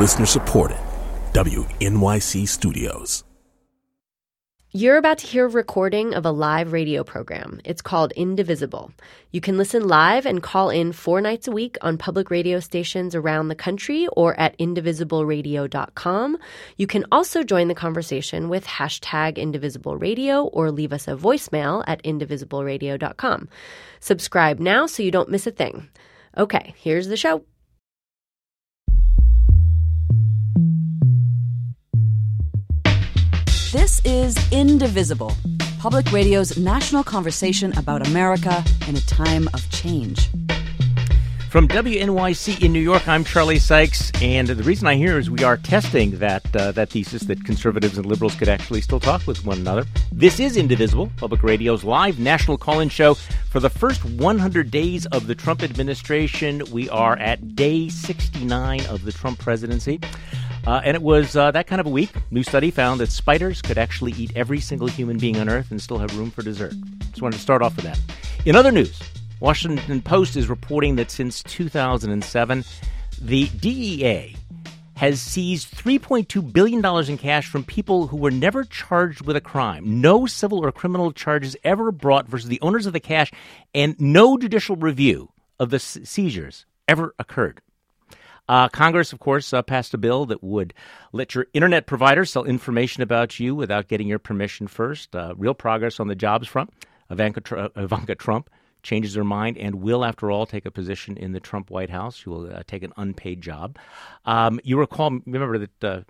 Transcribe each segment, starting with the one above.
Listener supported. WNYC Studios. You're about to hear a recording of a live radio program. It's called Indivisible. You can listen live and call in four nights a week on public radio stations around the country or at indivisibleradio.com. You can also join the conversation with hashtag indivisibleradio or leave us a voicemail at indivisibleradio.com. Subscribe now so you don't miss a thing. Okay, here's the show. This is Indivisible, public radio's national conversation about America in a time of change. From WNYC in New York, I'm Charlie Sykes, and the reason I'm here is we are testing that uh, that thesis that conservatives and liberals could actually still talk with one another. This is Indivisible, Public Radio's live national call-in show for the first 100 days of the Trump administration. We are at day 69 of the Trump presidency. Uh, and it was uh, that kind of a week. New study found that spiders could actually eat every single human being on Earth and still have room for dessert. Just wanted to start off with that. In other news, Washington Post is reporting that since 2007, the DEA has seized $3.2 billion in cash from people who were never charged with a crime. No civil or criminal charges ever brought versus the owners of the cash, and no judicial review of the seizures ever occurred. Uh, Congress, of course, uh, passed a bill that would let your internet provider sell information about you without getting your permission first. Uh, real progress on the jobs front. Ivanka, Ivanka, Trump changes her mind and will, after all, take a position in the Trump White House. She will uh, take an unpaid job. Um, you recall, remember that uh,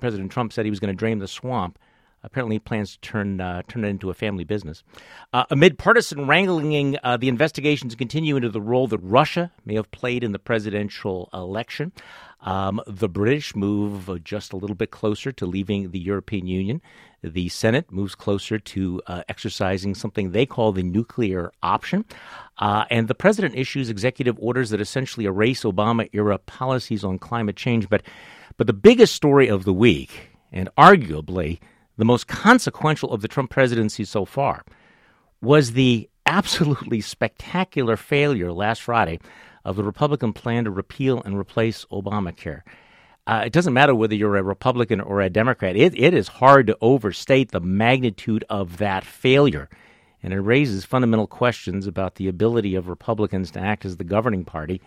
President Trump said he was going to drain the swamp apparently plans to turn uh, turn it into a family business. Uh, amid partisan wrangling, uh, the investigations continue into the role that Russia may have played in the presidential election. Um, the British move just a little bit closer to leaving the European Union. The Senate moves closer to uh, exercising something they call the nuclear option. Uh, and the president issues executive orders that essentially erase Obama era policies on climate change. But, but the biggest story of the week, and arguably the most consequential of the Trump presidency so far, was the absolutely spectacular failure last Friday of the Republican plan to repeal and replace Obamacare. Uh, it doesn't matter whether you're a Republican or a Democrat. It, it is hard to overstate the magnitude of that failure. And it raises fundamental questions about the ability of Republicans to act as the governing party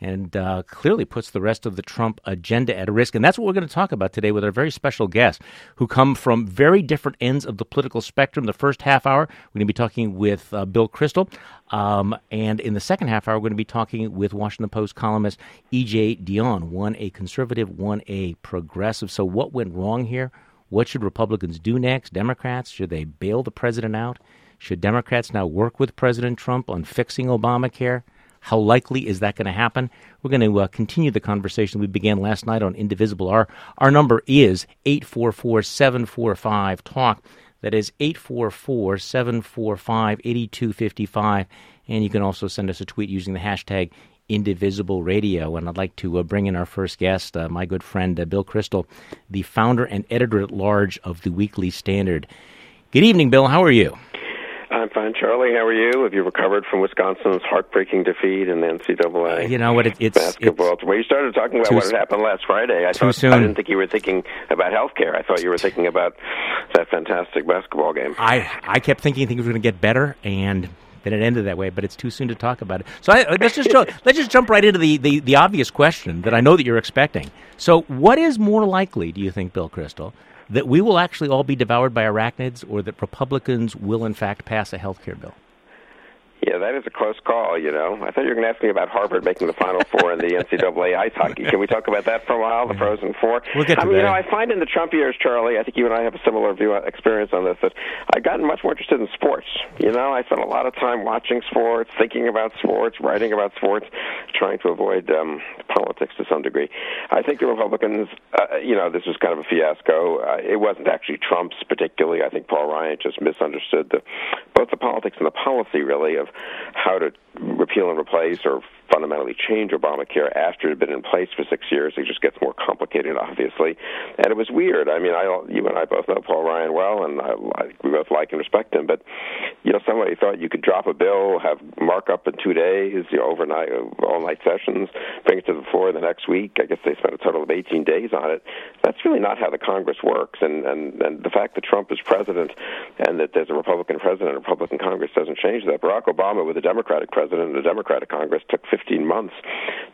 and uh, clearly puts the rest of the Trump agenda at risk. And that's what we're going to talk about today with our very special guests who come from very different ends of the political spectrum. The first half hour, we're going to be talking with uh, Bill Kristol. Um, and in the second half hour, we're going to be talking with Washington Post columnist E.J. Dionne, one a conservative, one a progressive. So, what went wrong here? What should Republicans do next? Democrats, should they bail the president out? Should Democrats now work with President Trump on fixing Obamacare? How likely is that going to happen? We're going to uh, continue the conversation we began last night on Indivisible. Our, our number is 844 745 TALK. That is 844 745 8255. And you can also send us a tweet using the hashtag Indivisible Radio. And I'd like to uh, bring in our first guest, uh, my good friend uh, Bill Kristol, the founder and editor at large of the Weekly Standard. Good evening, Bill. How are you? I'm fine, Charlie. How are you? Have you recovered from Wisconsin's heartbreaking defeat in the NCAA? Uh, you know what? It, it's basketball. It's well, you started talking about what had happened last Friday. I too thought soon. I didn't think you were thinking about health care. I thought you were thinking about that fantastic basketball game. I I kept thinking things were going to get better, and then it ended that way. But it's too soon to talk about it. So I, let's just let's just jump right into the, the the obvious question that I know that you're expecting. So, what is more likely, do you think, Bill Kristol? That we will actually all be devoured by arachnids or that Republicans will, in fact, pass a health care bill? Yeah, that is a close call, you know. I thought you were going to ask me about Harvard making the Final Four in the NCAA ice hockey. Can we talk about that for a while, the Frozen Four? We'll get to I mean, that. you know, I find in the Trump years, Charlie, I think you and I have a similar view uh, experience on this, that I've gotten much more interested in sports. You know, I spent a lot of time watching sports, thinking about sports, writing about sports, trying to avoid um, politics to some degree. I think the Republicans, uh, you know, this was kind of a fiasco. Uh, it wasn't actually Trump's particularly. I think Paul Ryan just misunderstood the, both the politics and the policy, really, of how to repeal and replace or fundamentally change Obamacare after it had been in place for six years. It just gets more complicated, obviously. And it was weird. I mean, I you and I both know Paul Ryan well, and I, I, we both like and respect him. But you know, somebody thought you could drop a bill, have markup in two days, you know, overnight, uh, all night sessions, bring it to the floor the next week. I guess they spent a total of 18 days on it. That's really not how the Congress works. And and and the fact that Trump is president and that there's a Republican president, a Republican Congress doesn't change that. Barack Obama, with a Democratic president and a Democratic Congress, took 15 months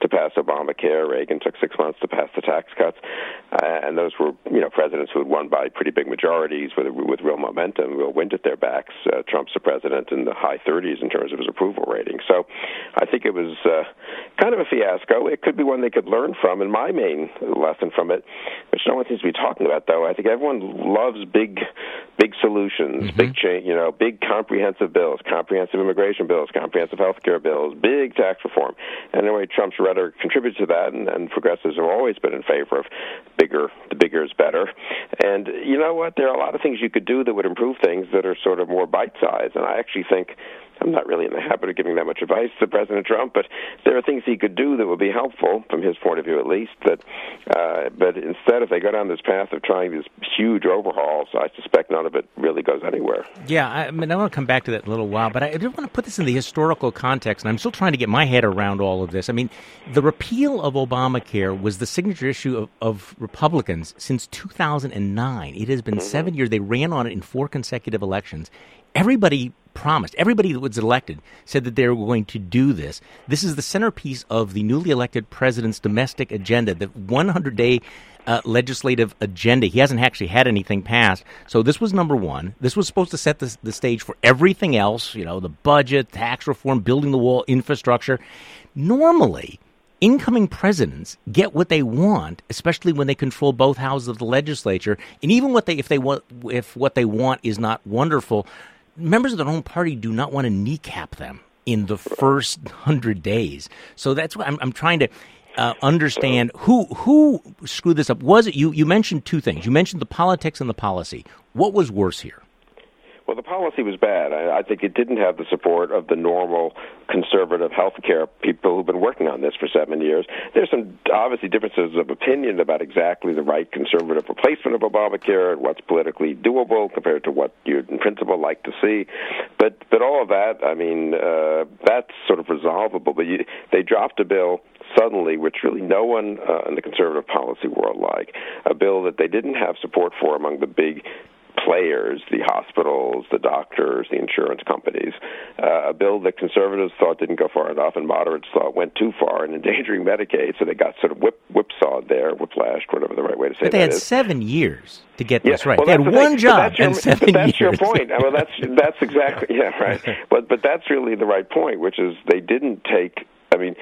to pass Obamacare. Reagan took six months to pass the tax cuts, uh, and those were you know presidents who had won by pretty big majorities with with real momentum, real wind at their backs. Uh, Trump's the president in the high 30s in terms of his approval rating. So I think it was uh, kind of a fiasco. It could be one they could learn from. And my main lesson from it, which no one seems to be talking about, though, I think everyone loves big, big solutions, mm-hmm. big change, you know, big comprehensive bills, comprehensive immigration bills, comprehensive health care bills, big tax reform. And anyway, Trump's rhetoric contributes to that, and, and progressives have always been in favor of bigger. The bigger is better. And you know what? There are a lot of things you could do that would improve things that are sort of more bite-sized. And I actually think I'm not really in the habit of giving that much advice to President Trump, but there are things he could do that would be helpful from his point of view, at least. That, uh, but instead, if they go down this path of trying these huge overhauls, I suspect none of it really goes anywhere. Yeah, I, mean, I want to come back to that in a little while, but I, I want to put this in the historical context, and I'm still trying to get my head around all of this. I mean, the repeal of Obamacare was the signature issue of, of Republicans since 2009. It has been mm-hmm. seven years. They ran on it in four consecutive elections. Everybody promised. Everybody that was elected said that they were going to do this. This is the centerpiece of the newly elected president's domestic agenda, the 100 day uh, legislative agenda. He hasn't actually had anything passed. So this was number one. This was supposed to set the, the stage for everything else, you know, the budget, tax reform, building the wall, infrastructure. Normally, incoming presidents get what they want, especially when they control both houses of the legislature, and even what they if they want if what they want is not wonderful, members of their own party do not want to kneecap them in the first hundred days. So that's why I'm, I'm trying to uh, understand who who screwed this up. Was it you? You mentioned two things. You mentioned the politics and the policy. What was worse here? Well, the policy was bad. I, I think it didn't have the support of the normal conservative healthcare people who've been working on this for seven years. There's some obviously differences of opinion about exactly the right conservative replacement of Obamacare and what's politically doable compared to what you'd in principle like to see. But but all of that, I mean, uh, that's sort of resolvable. But you, they dropped a bill suddenly, which really no one uh, in the conservative policy world liked, a bill that they didn't have support for among the big players, the hospitals, the doctors, the insurance companies. Uh, a bill that conservatives thought didn't go far enough and moderates thought went too far in endangering Medicaid, so they got sort of whip, whipsawed there, whiplashed, whatever the right way to say it. but they had is. seven years to get this right. Well, they had one job your, and seven that's years. That's your point. Well, that's that's exactly yeah, right. But but that's really the right point, which is they didn't take. I mean,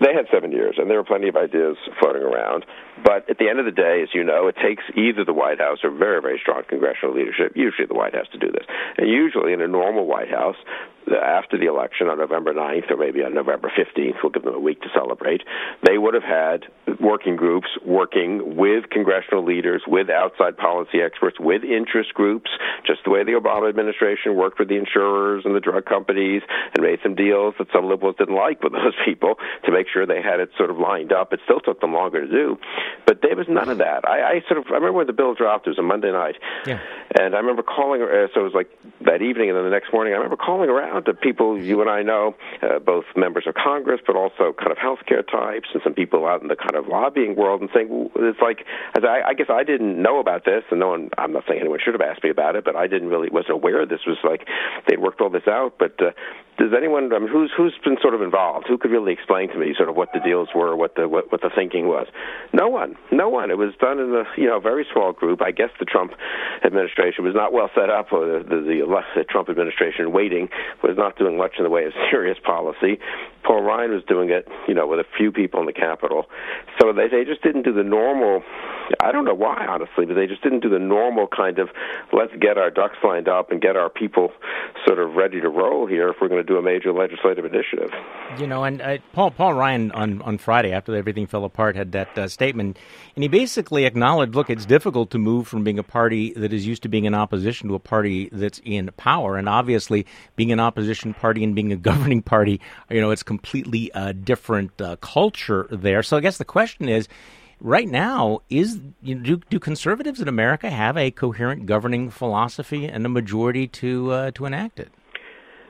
they had seven years, and there were plenty of ideas floating around. But at the end of the day, as you know, it takes either the White House or very, very strong congressional leadership, usually the White House, to do this. And usually in a normal White House, after the election on November 9th or maybe on November 15th, we'll give them a week to celebrate, they would have had working groups working with congressional leaders, with outside policy experts, with interest groups, just the way the Obama administration worked with the insurers and the drug companies and made some deals that some liberals didn't like with those people to make sure they had it sort of lined up. It still took them longer to do. But there was none of that. I, I sort of I remember when the bill dropped. It was a Monday night, yeah. and I remember calling. Uh, so it was like that evening, and then the next morning, I remember calling around to people you and I know, uh, both members of Congress, but also kind of healthcare types, and some people out in the kind of lobbying world, and saying it's like I, I guess I didn't know about this, and no one. I'm not saying anyone should have asked me about it, but I didn't really wasn't aware this was like they'd worked all this out. But uh, does anyone I mean, who's who's been sort of involved? Who could really explain to me sort of what the deals were, what the what, what the thinking was? No one, no one. It was done in a you know very small group. I guess the Trump administration was not well set up, or the the, the, the Trump administration waiting was not doing much in the way of serious policy. Paul Ryan was doing it, you know, with a few people in the Capitol. So they they just didn't do the normal. I don't know why, honestly, but they just didn't do the normal kind of let's get our ducks lined up and get our people sort of ready to roll here if we're going to do a major legislative initiative. You know, and uh, Paul Paul Ryan on on Friday after everything fell apart had that uh, statement, and he basically acknowledged, look, it's difficult to move from being a party that is used to being in opposition to a party that's in power, and obviously being an opposition party and being a governing party, you know, it's completely uh, different uh, culture there. So I guess the question is right now is you know, do, do conservatives in America have a coherent governing philosophy and a majority to uh, to enact it?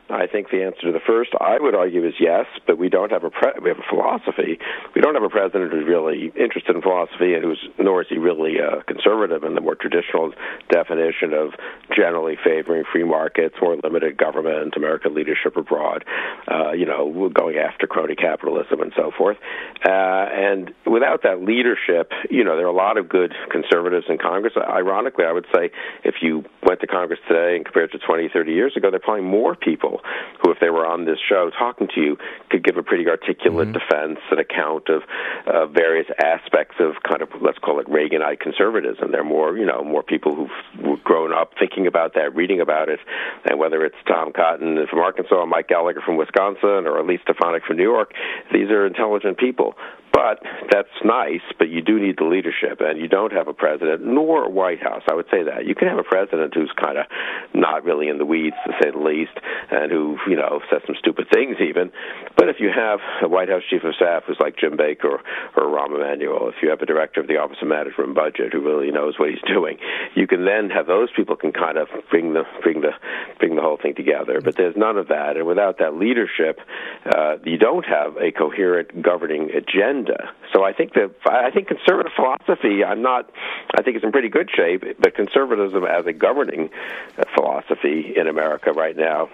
I think the answer to the first, I would argue, is yes. But we don't have a pre- we have a philosophy. We don't have a president who's really interested in philosophy, and who's nor is he really uh, conservative in the more traditional definition of generally favoring free markets, more limited government, American leadership abroad. Uh, you know, going after crony capitalism and so forth. Uh, and without that leadership, you know, there are a lot of good conservatives in Congress. Ironically, I would say if you went to Congress today and compared to 20, 30 years ago, there are probably more people who, if they were on this show talking to you, could give a pretty articulate mm-hmm. defense and account of uh, various aspects of kind of let's call it Reaganite conservatism. They're more, you know, more people who've grown up thinking about that, reading about it, and whether it's Tom Cotton from Arkansas, or Mike Gallagher from Wisconsin, or Elise Stefanik from New York, these are intelligent people. But that's nice, but you do need the leadership, and you don't have a president nor a White House. I would say that you can have a president who's kind of not really in the weeds, to say the least, and who you know says some stupid things even. But if you have a White House chief of staff who's like Jim Baker or, or Rahm Emanuel, if you have a director of the Office of Management and Budget who really knows what he's doing, you can then have those people can kind of bring the bring the bring the whole thing together. But there's none of that, and without that leadership, uh, you don't have a coherent governing agenda agenda. So I think that I think conservative philosophy. I'm not. I think it's in pretty good shape, but conservatism as a governing uh, philosophy in America right now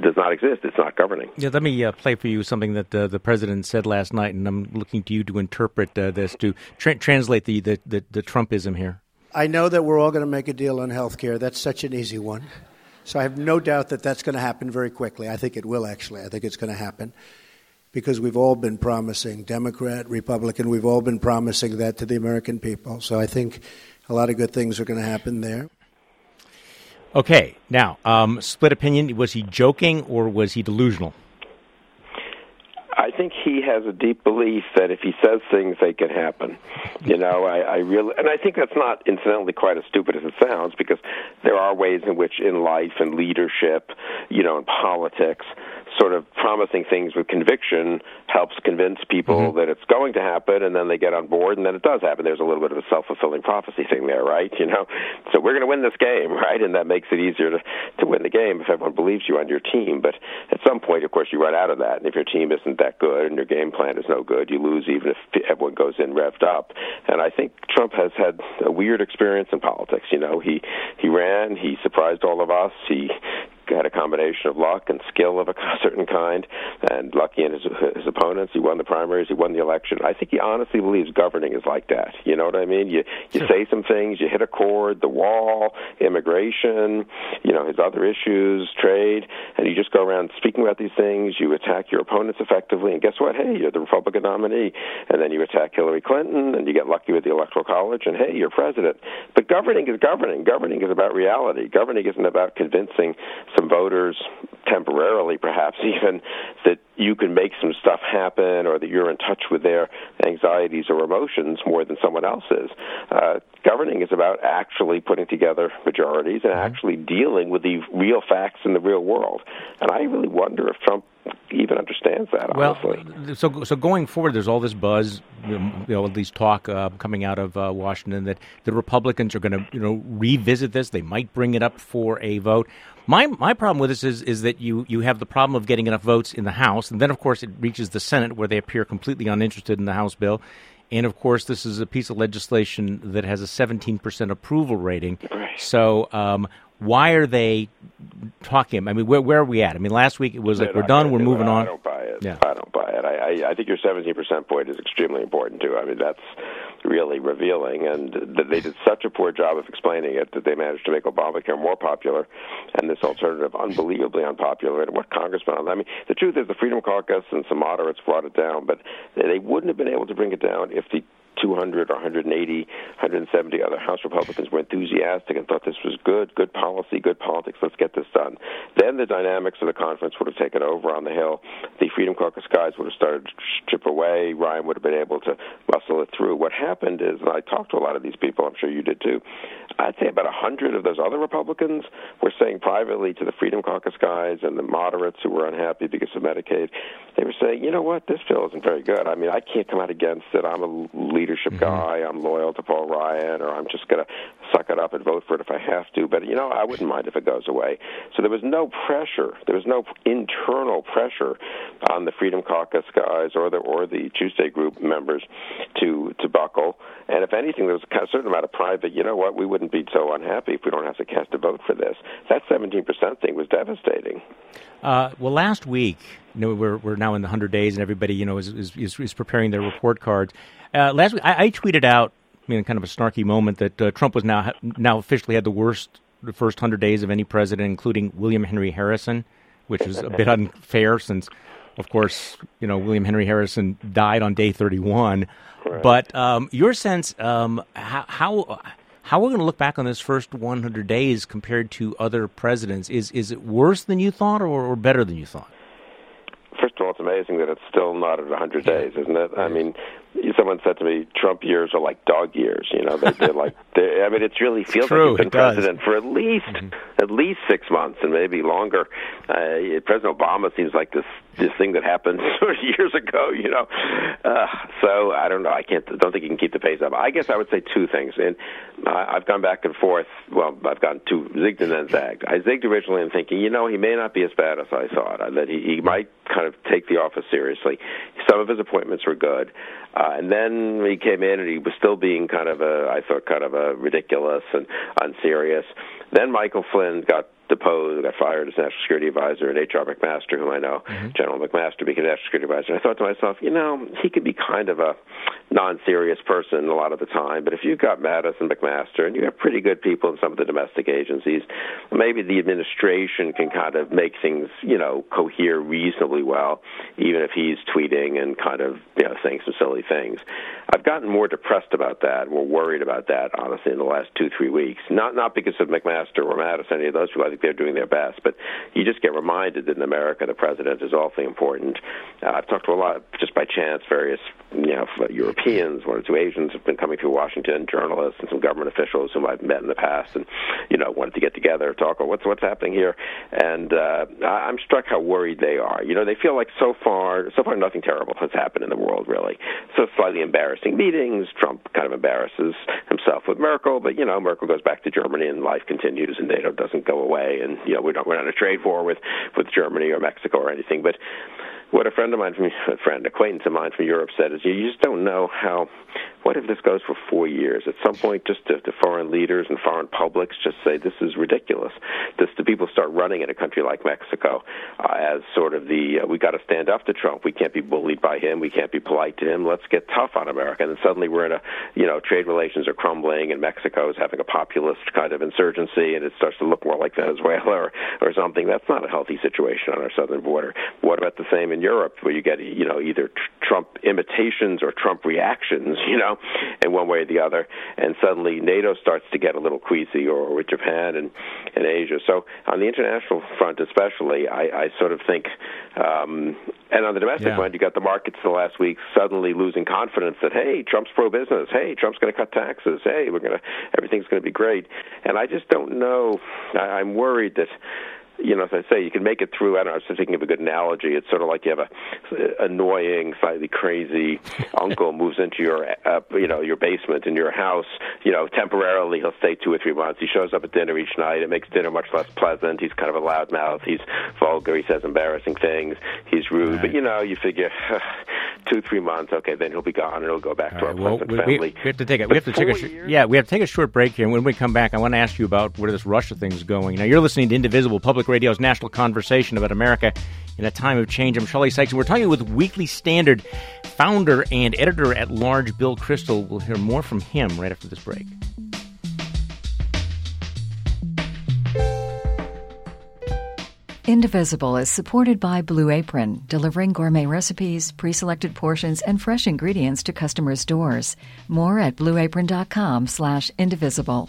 does not exist. It's not governing. Yeah, let me uh, play for you something that uh, the president said last night, and I'm looking to you to interpret uh, this to tra- translate the, the, the, the Trumpism here. I know that we're all going to make a deal on health care. That's such an easy one. So I have no doubt that that's going to happen very quickly. I think it will actually. I think it's going to happen because we've all been promising, Democrat, Republican, we've all been promising that to the American people. So I think a lot of good things are going to happen there. Okay, now, um, split opinion. Was he joking or was he delusional? I think he has a deep belief that if he says things, they can happen. You know, I, I really, and I think that's not incidentally quite as stupid as it sounds, because there are ways in which in life and leadership, you know, in politics, sort of promising things with conviction helps convince people mm-hmm. that it's going to happen, and then they get on board, and then it does happen. There's a little bit of a self fulfilling prophecy thing there, right? You know, so we're going to win this game, right? And that makes it easier to to win the game if everyone believes you on your team. But at some point, of course, you run out of that, and if your team isn't that good and your game plan is no good, you lose even if everyone goes in revved up. And I think Trump has had a weird experience in politics. You know, he he ran, he surprised all of us, he had a combination of luck and skill of a certain kind, and lucky in his, his opponents. He won the primaries. He won the election. I think he honestly believes governing is like that. You know what I mean? You you sure. say some things, you hit a chord, the wall, immigration, you know his other issues, trade, and you just go around speaking about these things. You attack your opponents effectively, and guess what? Hey, you're the Republican nominee, and then you attack Hillary Clinton, and you get lucky with the Electoral College, and hey, you're president. But governing is governing. Governing is about reality. Governing isn't about convincing some voters temporarily, perhaps even, that you can make some stuff happen or that you're in touch with their anxieties or emotions more than someone else is. Uh, governing is about actually putting together majorities and mm-hmm. actually dealing with the real facts in the real world. And I really wonder if Trump even understands that. Honestly. Well, so so going forward, there's all this buzz, you know, at least talk uh, coming out of uh, Washington that the Republicans are going to, you know, revisit this. They might bring it up for a vote. My my problem with this is is that you you have the problem of getting enough votes in the House, and then of course it reaches the Senate where they appear completely uninterested in the House bill. And of course, this is a piece of legislation that has a 17% approval rating. So, um, why are they talking? I mean, where, where are we at? I mean, last week it was like we're done, we're moving on. I don't buy it. Yeah. I don't buy it. I, I, I think your 17% point is extremely important too. I mean, that's really revealing, and th- they did such a poor job of explaining it that they managed to make Obamacare more popular, and this alternative unbelievably unpopular. And what congressmen? I mean, the truth is, the Freedom Caucus and some moderates brought it down, but they wouldn't have been able to bring it down if the 200 or 180, 170 other House Republicans were enthusiastic and thought this was good, good policy, good politics. Let's get this done. Then the dynamics of the conference would have taken over on the Hill. The Freedom Caucus guys would have started to chip away. Ryan would have been able to muscle it through. What happened is, and I talked to a lot of these people. I'm sure you did too. I'd say about a hundred of those other Republicans were saying privately to the Freedom Caucus guys and the moderates who were unhappy because of Medicaid, they were saying, you know what, this bill isn't very good. I mean, I can't come out against it. I'm a leadership mm-hmm. guy. I'm loyal to Paul Ryan, or I'm just going to suck it up and vote for it if I have to. But you know, I wouldn't mind if it goes away. So there was no pressure. There was no internal pressure on the Freedom Caucus guys or the or the Tuesday Group members to to buckle. And if anything, there was a certain amount of pride that you know what, we wouldn't be so unhappy if we don't have to cast a vote for this. That 17% thing was devastating. Uh, well, last week, you know, we're we're now in the hundred days, and everybody, you know, is is, is preparing their report cards. Uh, last week, I, I, tweeted out, I mean, kind of a snarky moment that uh, Trump was now now officially had the worst the first hundred days of any president, including William Henry Harrison, which is a bit unfair since, of course, you know, William Henry Harrison died on day thirty-one. Right. But um, your sense, um, how, how how we're going to look back on this first 100 days compared to other presidents is is it worse than you thought or, or better than you thought? First of all, it's amazing that it's still not at 100 days, isn't it? I mean, someone said to me, Trump years are like dog years. You know, they're, they're like. They're, I mean, it really feels True, like he's been president for at least mm-hmm. at least six months and maybe longer. Uh, President Obama seems like this this thing that happened years ago. You know, uh, so I don't know. I can't. Don't think he can keep the pace up. I guess I would say two things, and uh, I've gone back and forth. Well, I've gone to zigged and then zagged. I zigged originally in thinking, you know, he may not be as bad as I thought. That he, he might kind of take the office seriously. Some of his appointments were good. Uh, and then he came in and he was still being kind of a, I thought, kind of a ridiculous and unserious. Then Michael Flynn got deposed, got fired as national security advisor, and H.R. McMaster, whom I know, mm-hmm. General McMaster, became national security advisor. And I thought to myself, you know, he could be kind of a non-serious person a lot of the time, but if you've got Mattis and McMaster, and you have pretty good people in some of the domestic agencies, maybe the administration can kind of make things, you know, cohere reasonably well, even if he's tweeting and kind of, you know, saying some silly things. I've gotten more depressed about that, more worried about that, honestly, in the last two, three weeks. Not not because of McMaster or Mattis, any of those people. I think they're doing their best, but you just get reminded that in America the president is awfully important. Uh, I've talked to a lot, just by chance, various you know Europeans, one or two Asians have been coming through Washington, journalists and some government officials whom I've met in the past, and you know wanted to get together, talk about what's what's happening here, and uh, I'm struck how worried they are. You know, they feel like so far, so far nothing terrible has happened in the world really. So slightly embarrassing meetings. Trump kind of embarrasses himself with Merkel, but you know Merkel goes back to Germany and life continues, and NATO doesn't go away, and you know we're not we're not in a trade war with with Germany or Mexico or anything, but what a friend of mine from a friend acquaintance of mine from Europe said is you just don't know how what if this goes for four years? At some point, just the foreign leaders and foreign publics just say this is ridiculous. This the people start running in a country like Mexico uh, as sort of the uh, we got to stand up to Trump. We can't be bullied by him. We can't be polite to him. Let's get tough on America. And then suddenly we're in a you know trade relations are crumbling, and Mexico is having a populist kind of insurgency, and it starts to look more like Venezuela or or something. That's not a healthy situation on our southern border. What about the same in Europe, where you get you know either Trump imitations or Trump reactions? You know know, in one way or the other. And suddenly NATO starts to get a little queasy, or with Japan and, and Asia. So on the international front, especially, I, I sort of think, um, and on the domestic yeah. front, you got the markets the last week suddenly losing confidence that hey, Trump's pro-business, hey, Trump's going to cut taxes, hey, we're going to everything's going to be great. And I just don't know. I, I'm worried that you know, as I say, you can make it through. I don't know. I was thinking of a good analogy. It's sort of like you have a annoying, slightly crazy uncle moves into your, uh, you know, your basement in your house. You know, temporarily he'll stay two or three months. He shows up at dinner each night. It makes dinner much less pleasant. He's kind of a loudmouth. He's vulgar. He says embarrassing things. He's rude. Right. But you know, you figure two, three months. Okay, then he'll be gone and it'll go back All to right. our well, pleasant we, family. We, we have to take it. We have to take a sh- yeah. We have to take a short break here. And when we come back, I want to ask you about where this Russia thing is going. Now, you're listening to Indivisible Public Radio's national conversation about America in a time of change. I'm Charlie Sykes, and we're talking with Weekly Standard founder and editor at large Bill Kristol. We'll hear more from him right after this break. Indivisible is supported by Blue Apron, delivering gourmet recipes, pre-selected portions, and fresh ingredients to customers' doors. More at blueapron.com slash indivisible.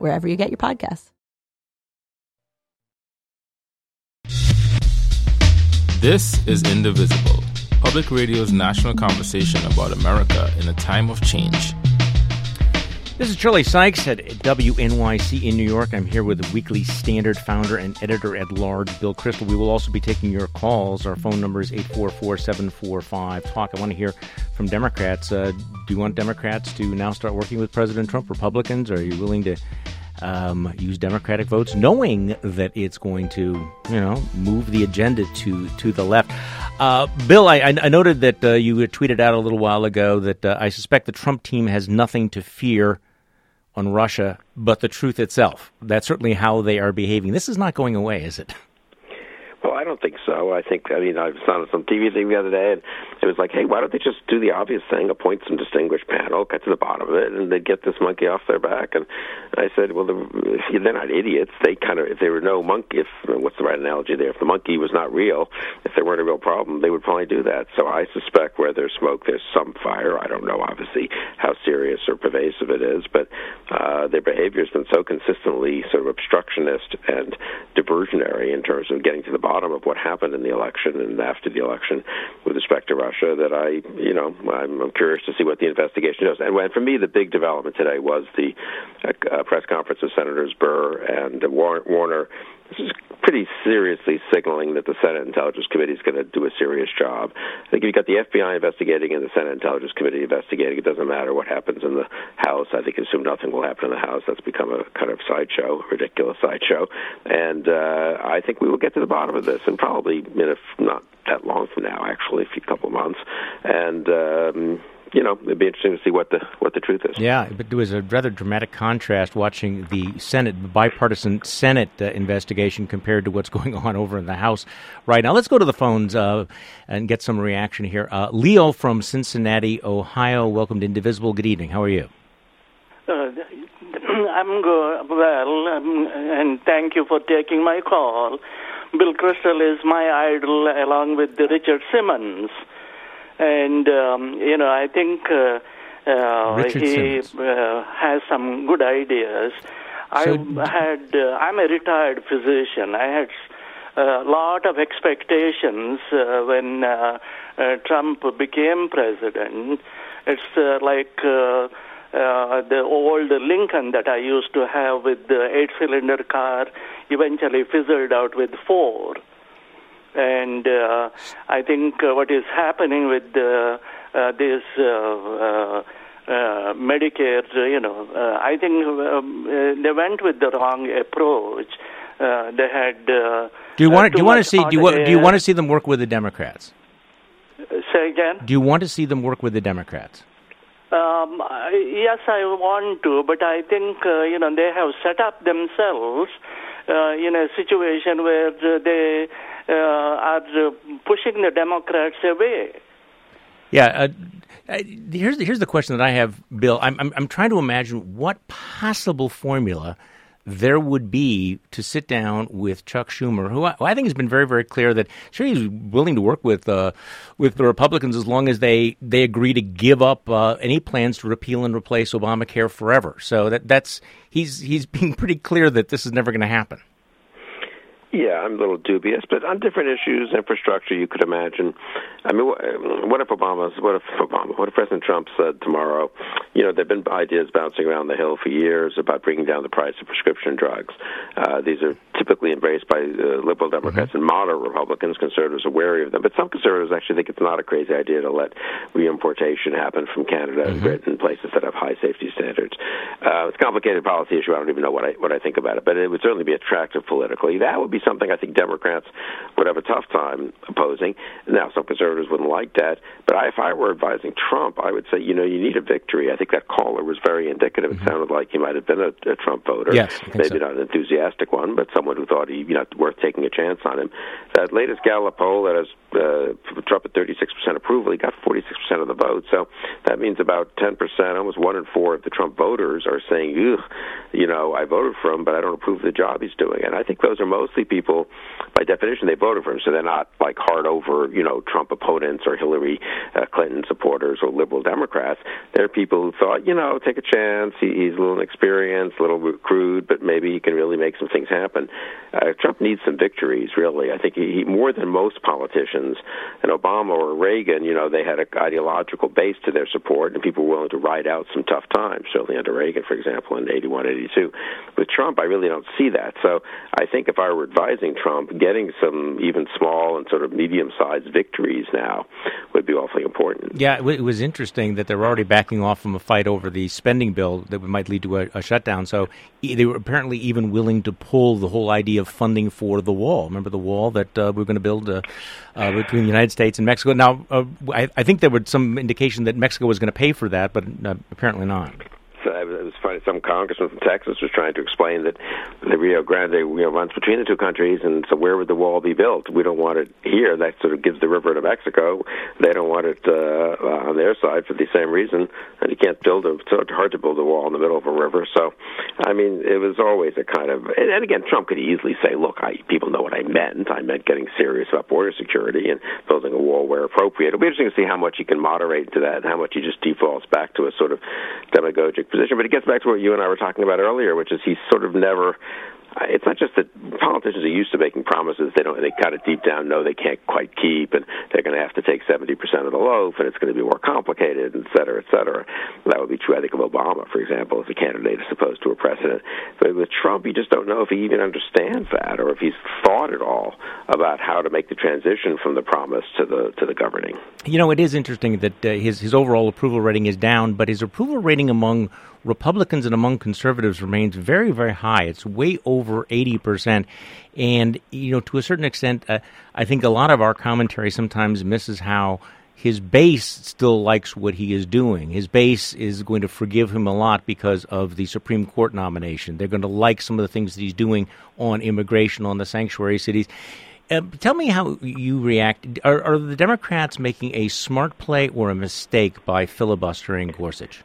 Wherever you get your podcasts. This is Indivisible, public radio's national conversation about America in a time of change. This is Charlie Sykes at WNYC in New York. I'm here with Weekly Standard founder and editor at large, Bill Kristol. We will also be taking your calls. Our phone number is 844 745 TALK. I want to hear from Democrats. Uh, do you want Democrats to now start working with President Trump? Republicans, are you willing to um, use Democratic votes, knowing that it's going to, you know, move the agenda to to the left. Uh, Bill, I, I, noted that uh, you tweeted out a little while ago that uh, I suspect the Trump team has nothing to fear on Russia but the truth itself. That's certainly how they are behaving. This is not going away, is it? I don't think so. I think, I mean, I was on some TV thing the other day, and it was like, hey, why don't they just do the obvious thing, appoint some distinguished panel, get to the bottom of it, and they'd get this monkey off their back. And I said, well, they're not idiots. They kind of, if there were no monkey, if what's the right analogy there? If the monkey was not real, if there weren't a real problem, they would probably do that. So I suspect where there's smoke, there's some fire. I don't know, obviously, how serious or pervasive it is, but uh, their behavior has been so consistently sort of obstructionist and diversionary in terms of getting to the bottom bottom of what happened in the election and after the election with respect to Russia that I, you know, I'm, I'm curious to see what the investigation does. And for me, the big development today was the uh, press conference of Senators Burr and Warner pretty seriously signaling that the Senate Intelligence Committee is going to do a serious job. I think if you've got the FBI investigating and the Senate Intelligence Committee investigating, it doesn't matter what happens in the House. I think assume nothing will happen in the House. That's become a kind of sideshow, ridiculous sideshow. And uh, I think we will get to the bottom of this, and probably in a, not that long from now, actually, a few couple of months. And um, you know, it'd be interesting to see what the what the truth is. Yeah, but there was a rather dramatic contrast watching the Senate, the bipartisan Senate uh, investigation compared to what's going on over in the House right now. Let's go to the phones uh, and get some reaction here. Uh, Leo from Cincinnati, Ohio. Welcome to Indivisible. Good evening. How are you? Uh, I'm good, well, um, and thank you for taking my call. Bill Kristol is my idol, along with Richard Simmons and um, you know I think uh, uh, he uh, has some good ideas. So I had uh, I'm a retired physician. I had a lot of expectations uh, when uh, uh, Trump became president. It's uh, like uh, uh, the old Lincoln that I used to have with the eight-cylinder car eventually fizzled out with four. And uh, I think uh, what is happening with uh, uh, this uh, uh, uh, Medicare, you know, uh, I think um, uh, they went with the wrong approach. Uh, they had. Uh, do you want? do you want to see? Do you, want, do you want to see them work with the Democrats? Say again. Do you want to see them work with the Democrats? Um, yes, I want to, but I think uh, you know they have set up themselves uh, in a situation where uh, they uh, are uh, pushing the Democrats away. Yeah. Uh, here's the, here's the question that I have, Bill. I'm, I'm I'm trying to imagine what possible formula there would be to sit down with Chuck Schumer, who I, who I, think has been very, very clear that sure he's willing to work with uh, with the Republicans as long as they they agree to give up uh, any plans to repeal and replace Obamacare forever. So that that's he's he's being pretty clear that this is never going to happen. Yeah, I'm a little dubious, but on different issues, infrastructure, you could imagine. I mean, what if Obama's, what if Obama, what if President Trump said tomorrow, you know, there've been ideas bouncing around the hill for years about bringing down the price of prescription drugs. Uh, these are typically embraced by uh, liberal Democrats mm-hmm. and moderate Republicans. Conservatives are wary of them, but some conservatives actually think it's not a crazy idea to let reimportation happen from Canada mm-hmm. and Britain, places that have high safety standards. Uh, it's a complicated policy issue. I don't even know what I what I think about it, but it would certainly be attractive politically. That would be something I think Democrats would have a tough time opposing. Now, some conservatives wouldn't like that, but I, if I were advising Trump, I would say, you know, you need a victory. I think that caller was very indicative. Mm-hmm. It sounded like he might have been a, a Trump voter, yes, maybe so. not an enthusiastic one, but someone who thought he, you know, worth taking a chance on him. That latest Gallup poll that has uh, Trump at 36% approval, he got 46% of the vote. So that means about 10%, almost one in four of the Trump voters are saying, Ugh, you know, I voted for him, but I don't approve of the job he's doing. And I think those are mostly people, by definition, they voted for him, so they're not like hard over, you know, Trump opponents or Hillary uh, Clinton supporters or liberal Democrats. They're people who thought, you know, take a chance. He, he's a little inexperienced, a little crude, but maybe he can really make some things happen. Uh, Trump needs some victories, really. I think he, he more than most politicians, and Obama or Reagan, you know, they had an ideological base to their support, and people were willing to ride out some tough times. Certainly under Reagan, for example, in 81, 82. With Trump, I really don't see that. So I think if I were advising Trump, getting some even small and sort of medium-sized victories now would be awfully important. Yeah, it was interesting that they're already backing off from a fight over the spending bill that might lead to a, a shutdown. So they were apparently even willing to pull the whole idea of funding for the wall. Remember the wall that uh, we are going to build uh, uh, between the United States and Mexico? Now, uh, I, I, think there was some indication that Mexico was going to pay for that, but uh, apparently not uh, it was funny. Some congressman from Texas was trying to explain that the Rio Grande you know, runs between the two countries, and so where would the wall be built? We don't want it here. That sort of gives the river to Mexico. They don't want it uh, on their side for the same reason. And you can't build a. It's hard to build a wall in the middle of a river. So, I mean, it was always a kind of. And, and again, Trump could easily say, "Look, I people know what I meant. I meant getting serious about border security and building a wall where appropriate." It'll be interesting to see how much he can moderate to that, and how much he just defaults back to a sort of demagogic position. But it gets back to what you and I were talking about earlier, which is he's sort of never it's not just that politicians are used to making promises. They don't they kind of deep down know they can't quite keep and they're going to have to take 70% of the loaf and it's going to be more complicated et cetera et cetera. That would be true I think of Obama for example as a candidate as opposed to a president. But with Trump you just don't know if he even understands that or if he's thought at all about how to make the transition from the promise to the to the governing. You know it is interesting that uh, his his overall approval rating is down but his approval rating among Republicans and among conservatives remains very, very high. It's way over 80%. And, you know, to a certain extent, uh, I think a lot of our commentary sometimes misses how his base still likes what he is doing. His base is going to forgive him a lot because of the Supreme Court nomination. They're going to like some of the things that he's doing on immigration, on the sanctuary cities. Uh, tell me how you react. Are, are the Democrats making a smart play or a mistake by filibustering Gorsuch?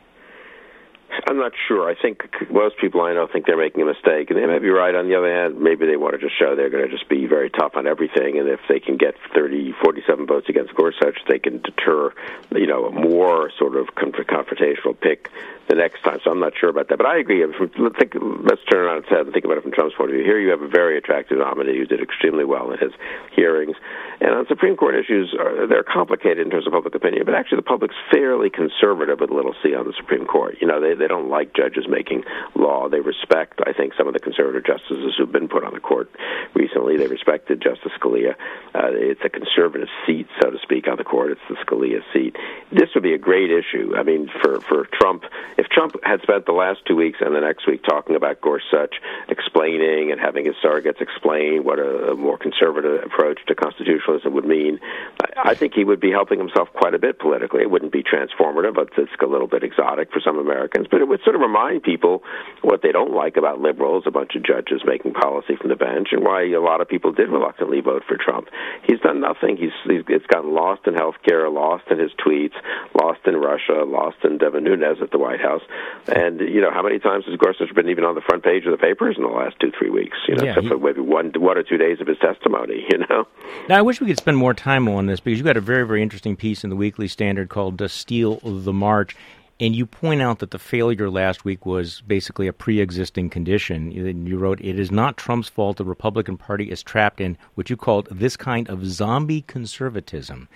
I'm not sure. I think most people I know think they're making a mistake, and they may be right. On the other hand, maybe they want to just show they're going to just be very tough on everything, and if they can get 30, 47 votes against Gorsuch, they can deter, you know, a more sort of confrontational pick the next time. So I'm not sure about that. But I agree. Let's, turn around and think about it from Trump's point of view. Here you have a very attractive nominee who did extremely well in his hearings. And on Supreme Court issues, uh, they're complicated in terms of public opinion, but actually the public's fairly conservative with little c on the Supreme Court. You know, they, they don't like judges making law. They respect, I think, some of the conservative justices who've been put on the court recently. They respected Justice Scalia. Uh, it's a conservative seat, so to speak, on the court. It's the Scalia seat. This would be a great issue. I mean, for, for Trump, if Trump had spent the last two weeks and the next week talking about Gorsuch, explaining and having his surrogates explain what a, a more conservative approach to constitutionalism would mean, I, I think he would be helping himself quite a bit politically. It wouldn't be transformative, but it's a little bit exotic for some Americans, but it would sort of remind people what they don't like about liberals, a bunch of judges making policy from the bench, and why a lot of people did reluctantly vote for Trump. He's done nothing. He's, he's it's gotten lost in health care, lost in his tweets, lost in Russia, lost in Devin Nunes at the White House. And you know, how many times has Gorsuch been even on the front page of the papers in the last two, three weeks? You know, Yeah, except he- for maybe one, one or two days of his testimony. You know. Now, I wish we could spend more time on this because you got a very, very interesting piece in the Weekly Standard called Steal the March. And you point out that the failure last week was basically a pre existing condition. You, wrote, It is not Trump's fault the Republican Party is trapped in what you called this kind of zombie conservatism.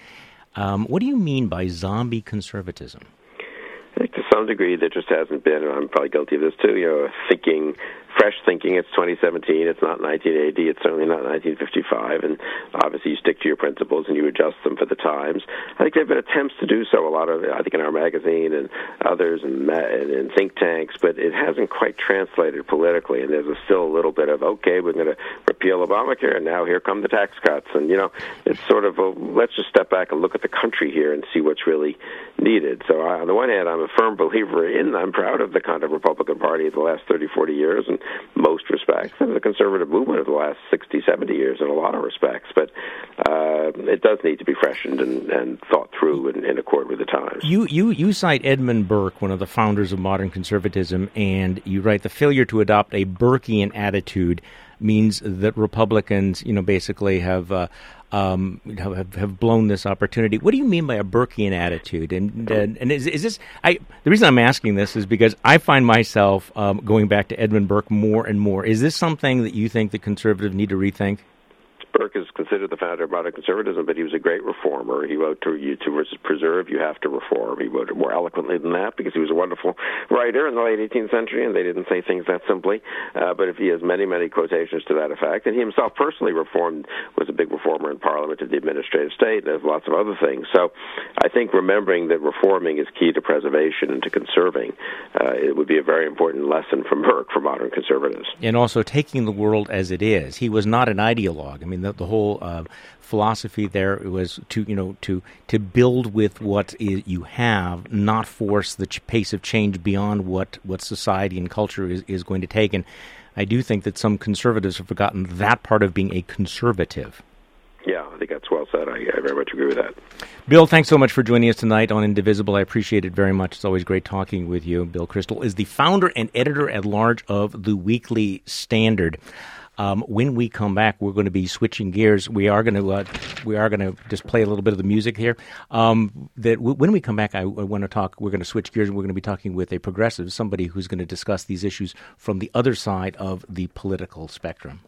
Um, what do you mean by zombie conservatism? I think to some degree there just hasn't been, and I'm probably guilty of this too, you know, thinking, fresh thinking. It's 2017. It's not 1980. It's certainly not 1955. And obviously you stick to your principles and you adjust them for the times. I think there have been attempts to do so. A lot of, I think, in our magazine and others and, and think tanks, but it hasn't quite translated politically. And there's a, still a little bit of, okay, we're going to repeal Obamacare, and now here come the tax cuts. And, you know, it's sort of a, let's just step back and look at the country here and see what's really needed. So I, on the one hand, I'm a firm believer in, I'm proud of the kind of Republican Party of the last 30, 40 years most respects, and the conservative movement of the last 60, 70 years in a lot of respects. But uh, it does need to be freshened and, and thought through in, in accord with the times. You, you, you cite Edmund Burke, one of the founders of modern conservatism, and you write the failure to adopt a Burkean attitude means that Republicans, you know, basically have. Uh, um, have have blown this opportunity. What do you mean by a Burkean attitude? And and, and is, is this? I the reason I'm asking this is because I find myself um, going back to Edmund Burke more and more. Is this something that you think the conservatives need to rethink? Burke is considered the founder of modern conservatism, but he was a great reformer. He wrote to you to preserve, you have to reform. He wrote it more eloquently than that because he was a wonderful writer in the late 18th century, and they didn't say things that simply. Uh, but if he has many, many quotations to that effect, and he himself personally reformed, was a big reformer in Parliament of the administrative state, and lots of other things. So I think remembering that reforming is key to preservation and to conserving, uh, it would be a very important lesson from Burke for modern conservatives. and also taking the world as it is. He was not an ideologue. I mean, the, the whole uh, philosophy there was to you know to to build with what you have, not force the ch- pace of change beyond what what society and culture is, is going to take. And I do think that some conservatives have forgotten that part of being a conservative. Yeah, I think that's well said. I, I very much agree with that. Bill, thanks so much for joining us tonight on Indivisible. I appreciate it very much. It's always great talking with you. Bill Kristol is the founder and editor at large of the Weekly Standard. Um, when we come back, we're going to be switching gears. We are going to uh, we are going to just play a little bit of the music here. Um, that w- when we come back, I, I want to talk. We're going to switch gears, and we're going to be talking with a progressive, somebody who's going to discuss these issues from the other side of the political spectrum.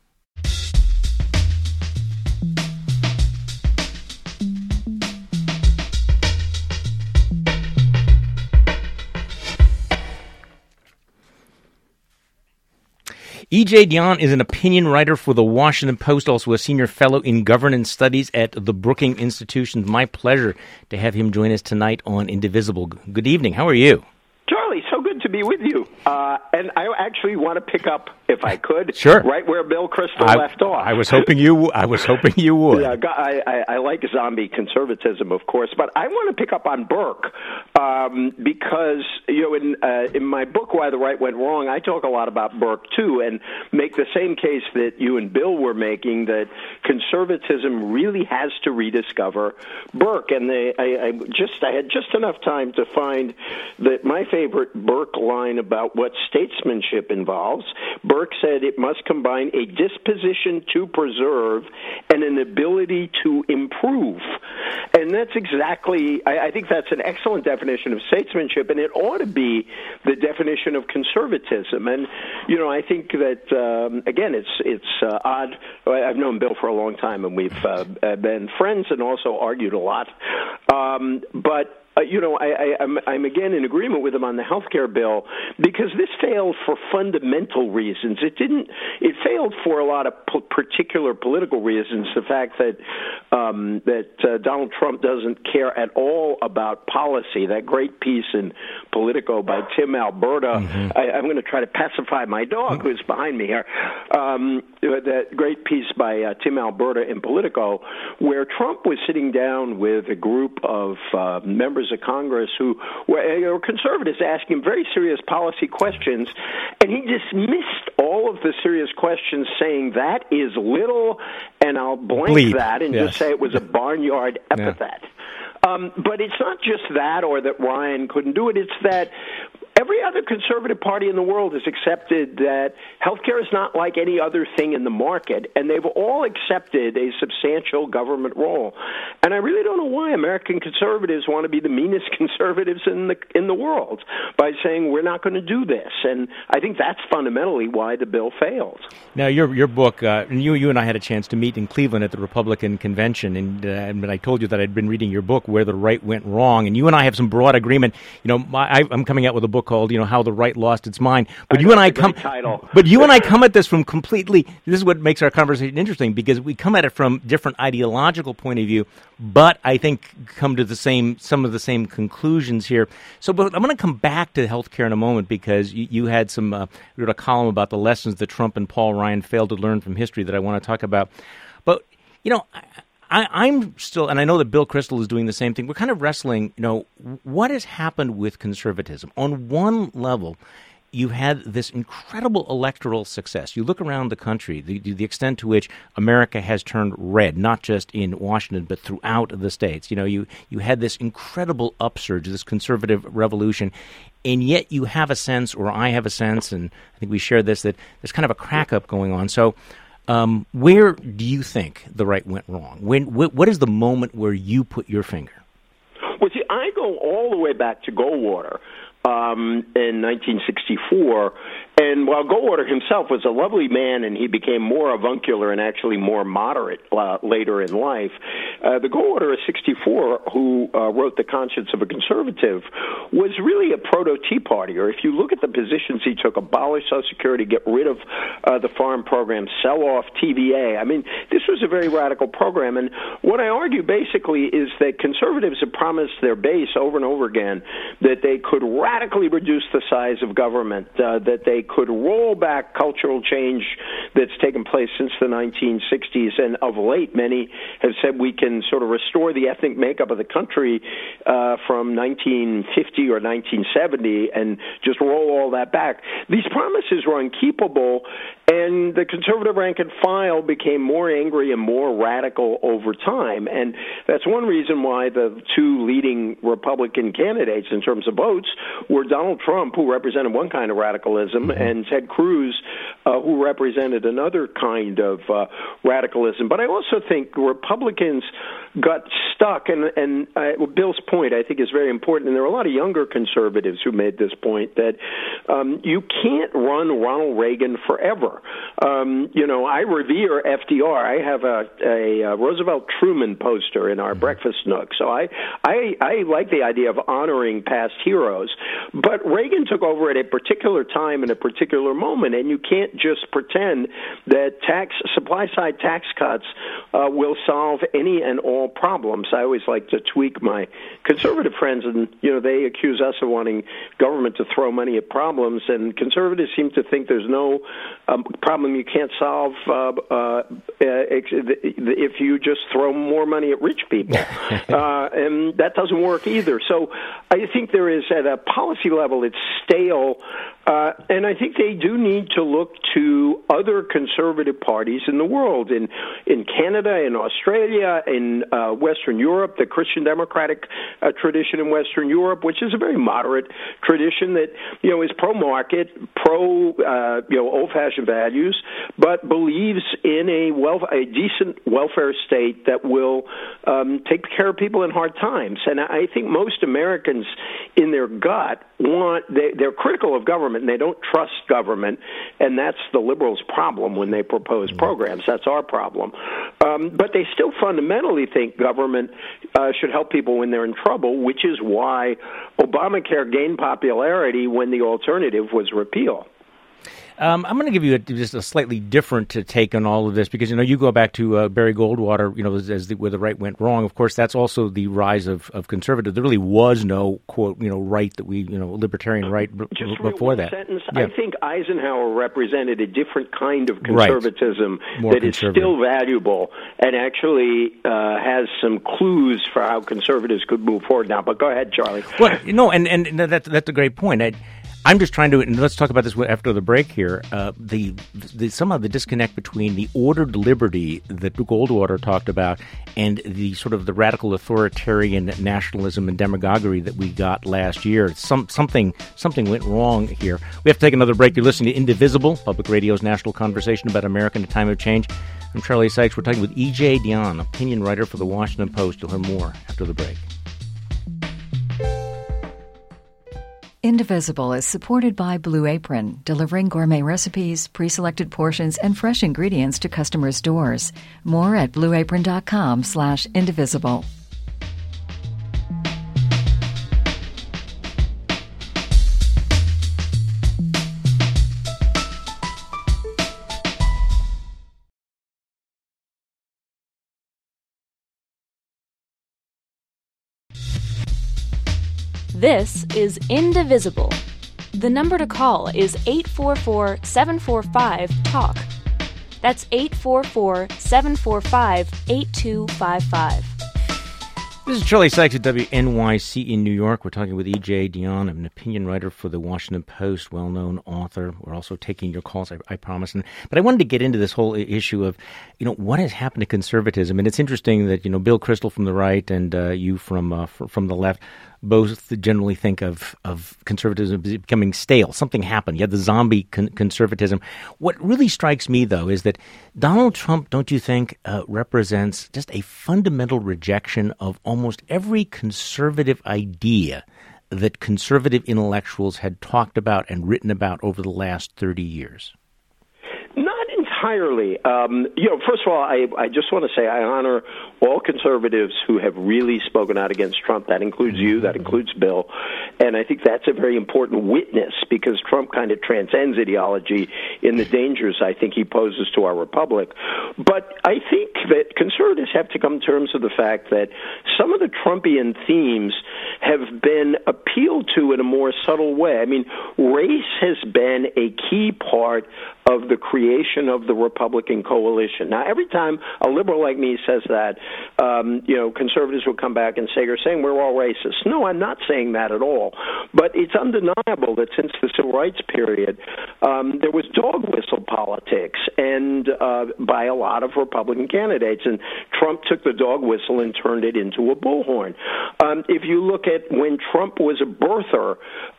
E.J. Dionne is an opinion writer for the Washington Post, also a senior fellow in governance studies at the Brookings Institution. My pleasure to have him join us tonight on Indivisible. Good evening. How are you? Charlie, so good to be with you. Uh, and I actually want to pick up, if I could, Sure. right where Bill Kristol I, left off. I was hoping you. I was hoping you would. Yeah, I, I, I like zombie conservatism, of course, but I want to pick up on Burke um, because you know, in uh, in my book, Why the Right Went Wrong, I talk a lot about Burke too, and make the same case that you and Bill were making that conservatism really has to rediscover Burke. And they, I, I just I had just enough time to find that my favorite Burke line about what statesmanship involves. Burke said it must combine a disposition to preserve and an ability to improve. And that's exactly, I, I think that's an excellent definition of statesmanship, and it ought to be the definition of conservatism. And, you know, I think that, um, again, it's, it's uh, odd. I've known Bill for a long time, and we've uh, been friends and also argued a lot. Um, but uh, you know, I, I, I'm, I'm again in agreement with him on the health care bill because this failed for fundamental reasons. It didn't. It failed for a lot of p- particular political reasons. The fact that um, that uh, Donald Trump doesn't care at all about policy. That great piece in Politico by Tim Alberta. I, I'm going to try to pacify my dog who's behind me here. Um, that great piece by uh, Tim Alberta in Politico, where Trump was sitting down with a group of uh, members members of Congress who were, conservatives asking very serious policy questions, and he dismissed all of the serious questions, saying that is little, and I'll blank that and Yes. just say it was a barnyard epithet. Um, but it's not just that or that Ryan couldn't do it. It's that every other conservative party in the world has accepted that healthcare is not like any other thing in the market, and they've all accepted a substantial government role. And I really don't know why American conservatives want to be the meanest conservatives in the in the world by saying we're not going to do this. And I think that's fundamentally why the bill failed. Now, your your book, uh, you you and I had a chance to meet in Cleveland at the Republican convention, and, uh, and I told you that I'd been reading your book, Where the Right Went Wrong, and you and I have some broad agreement. You know, my, I'm coming out with a book called, you know, How the Right Lost Its Mind. But I you and I come, but you and I come at this from completely. This is what makes our conversation interesting because we come at it from different ideological point of view, but I think come to the same some of the same conclusions here. So, but I'm going to come back to healthcare in a moment because you, you had some uh, you wrote a column about the lessons that Trump and Paul Ryan failed to learn from history that I want to talk about. But you know. I, I, I'm still, and I know that Bill Kristol is doing the same thing. We're kind of wrestling, you know, what has happened with conservatism? On one level, you had this incredible electoral success. You look around the country, the, the extent to which America has turned red, not just in Washington, but throughout the states. You know, you, you had this incredible upsurge, this conservative revolution, and yet you have a sense, or I have a sense, and I think we share this, that there's kind of a crack up going on. So, um, where do you think the right went wrong? When, wh- what is the moment where you put your finger? Well, see, I go all the way back to Goldwater um, in 1964. And while Goldwater himself was a lovely man and he became more avuncular and actually more moderate uh, later in life, uh, the Goldwater of 64, who uh, wrote The Conscience of a Conservative, was really a proto Tea Partier. If you look at the positions he took, abolish Social Security, get rid of uh, the farm program, sell off TVA, I mean, this was a very radical program. And what I argue basically is that conservatives have promised their base over and over again that they could radically reduce the size of government, uh, that they could roll back cultural change that's taken place since the 1960s. And of late, many have said we can sort of restore the ethnic makeup of the country uh, from 1950 or 1970 and just roll all that back. These promises were unkeepable, and the conservative rank and file became more angry and more radical over time. And that's one reason why the two leading Republican candidates in terms of votes were Donald Trump, who represented one kind of radicalism, and Ted Cruz, uh, who represented another kind of uh, radicalism. But I also think Republicans got stuck, and, and uh, Bill's point I think is very important. And there are a lot of younger conservatives who made this point that um, you can't run Ronald Reagan forever. Um, you know, I revere FDR. I have a, a, uh Roosevelt Truman poster in our breakfast nook, so I, I I like the idea of honoring past heroes. But Reagan took over at a particular time and a particular moment, and you can't just pretend that tax supply side tax cuts uh, will solve any and all problems. I always like to tweak my conservative friends, and you know they accuse us of wanting government to throw money at problems, and conservatives seem to think there's no um, problem you can't solve uh, uh, ex- if you just throw more money at rich people, uh, and that doesn't work either. So I think there is at a policy level it's stale, uh, and I think they do need to look to other conservative parties in the world, in in Canada, in Australia, in uh, Western Europe, the Christian Democratic uh, tradition in Western Europe, which is a very moderate tradition that you know is pro-market, pro uh, you know old-fashioned values, but believes in a well a decent welfare state that will um, take care of people in hard times. And I think most Americans, in their gut, want they, they're critical of government and they don't trust government, and that's the liberals' problem when they propose programs. That's our problem. Um, but they still fundamentally think government uh, should help people when they're in trouble, which is why Obamacare gained popularity when the alternative was repeal. Um, I'm going to give you a, just a slightly different take on all of this because you know you go back to uh, Barry Goldwater, you know, as, as the, where the right went wrong. Of course, that's also the rise of, of conservative. There really was no quote, you know, right that we, you know, libertarian right b- Just before that. Sentence. Yeah. I think Eisenhower represented a different kind of conservatism More that is still valuable and actually uh, has some clues for how conservatives could move forward now. But go ahead, Charlie. Well, you know, and and that's that's a great point. I, I'm just trying to, and let's talk about this after the break here. Uh, the, the somehow the disconnect between the ordered liberty that Goldwater talked about and the sort of the radical authoritarian nationalism and demagoguery that we got last year. Some something something went wrong here. We have to take another break. You're listening to Indivisible, Public Radio's national conversation about America in a time of change. I'm Charlie Sykes. We're talking with E.J. Dionne, opinion writer for the Washington Post. You'll hear more after the break. Indivisible is supported by Blue Apron, delivering gourmet recipes, pre selected portions, and fresh ingredients to customers' doors. More at blueapron.com slash indivisible. This is Indivisible. The number to call is 844 745 TALK. That's 844 745 8255. This is Charlie Sykes at WNYC in New York. We're talking with E.J. Dionne, I'm an opinion writer for the Washington Post, well-known author. We're also taking your calls, I, I promise. And, but I wanted to get into this whole issue of, you know, what has happened to conservatism. And it's interesting that, you know, Bill Kristol from the right and uh, you from uh, fr- from the left both generally think of, of conservatism becoming stale. Something happened. You had the zombie con- conservatism. What really strikes me, though, is that Donald Trump, don't you think, uh, represents just a fundamental rejection of almost every conservative idea that conservative intellectuals had talked about and written about over the last 30 years? Entirely. Um, you know, first of all, I, I just want to say I honor all conservatives who have really spoken out against Trump. That includes you, that includes Bill. And I think that's a very important witness because Trump kind of transcends ideology in the dangers I think he poses to our republic. But I think that conservatives have to come to terms with the fact that some of the Trumpian themes have been appealed to in a more subtle way. I mean, race has been a key part of the creation of the Republican coalition. Now, every time a liberal like me says that, um, you know, conservatives will come back and say, "You're saying we're all racist." No, I'm not saying that at all. But it's undeniable that since the civil rights period, um, there was dog whistle politics, and uh, by a lot of Republican candidates, and Trump took the dog whistle and turned it into a bullhorn. Um, if you look at when Trump was a birther,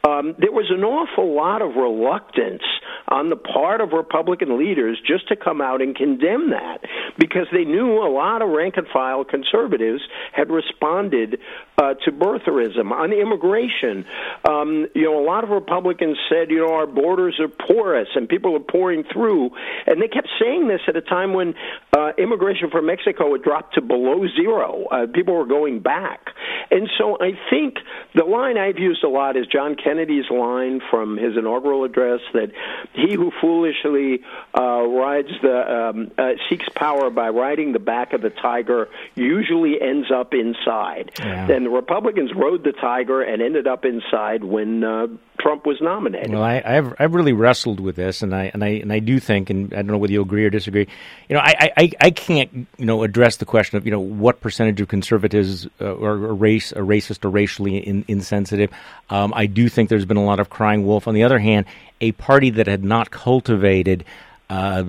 um, there was an awful lot of reluctance on the part of Republican leaders just to come out and condemn that because they knew a lot of rank and file conservatives had responded uh, to birtherism. On immigration, um, you know, a lot of Republicans said, you know, our borders are porous and people are pouring through. And they kept saying this at a time when uh, immigration from Mexico had dropped to below zero. Uh, people were going back. And so I think the line I've used a lot is John Kennedy's line from his inaugural address that he who foolishly uh, the um, uh, seeks power by riding the back of the tiger usually ends up inside. Yeah. And the Republicans rode the tiger and ended up inside when uh, Trump was nominated. Well, I, I've I've really wrestled with this, and I and I and I do think, and I don't know whether you agree or disagree. You know, I I, I can't you know address the question of you know what percentage of conservatives uh, are, are race are racist or racially in, insensitive. Um, I do think there's been a lot of crying wolf. On the other hand, a party that had not cultivated. Uh,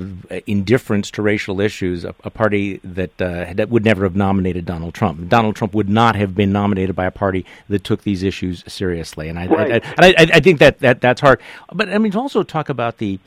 indifference to racial issues, a, a party that uh, that would never have nominated Donald Trump. Donald Trump would not have been nominated by a party that took these issues seriously, and I, Right. I, I, and I, I think that, that that's hard. But I mean, to also talk about the,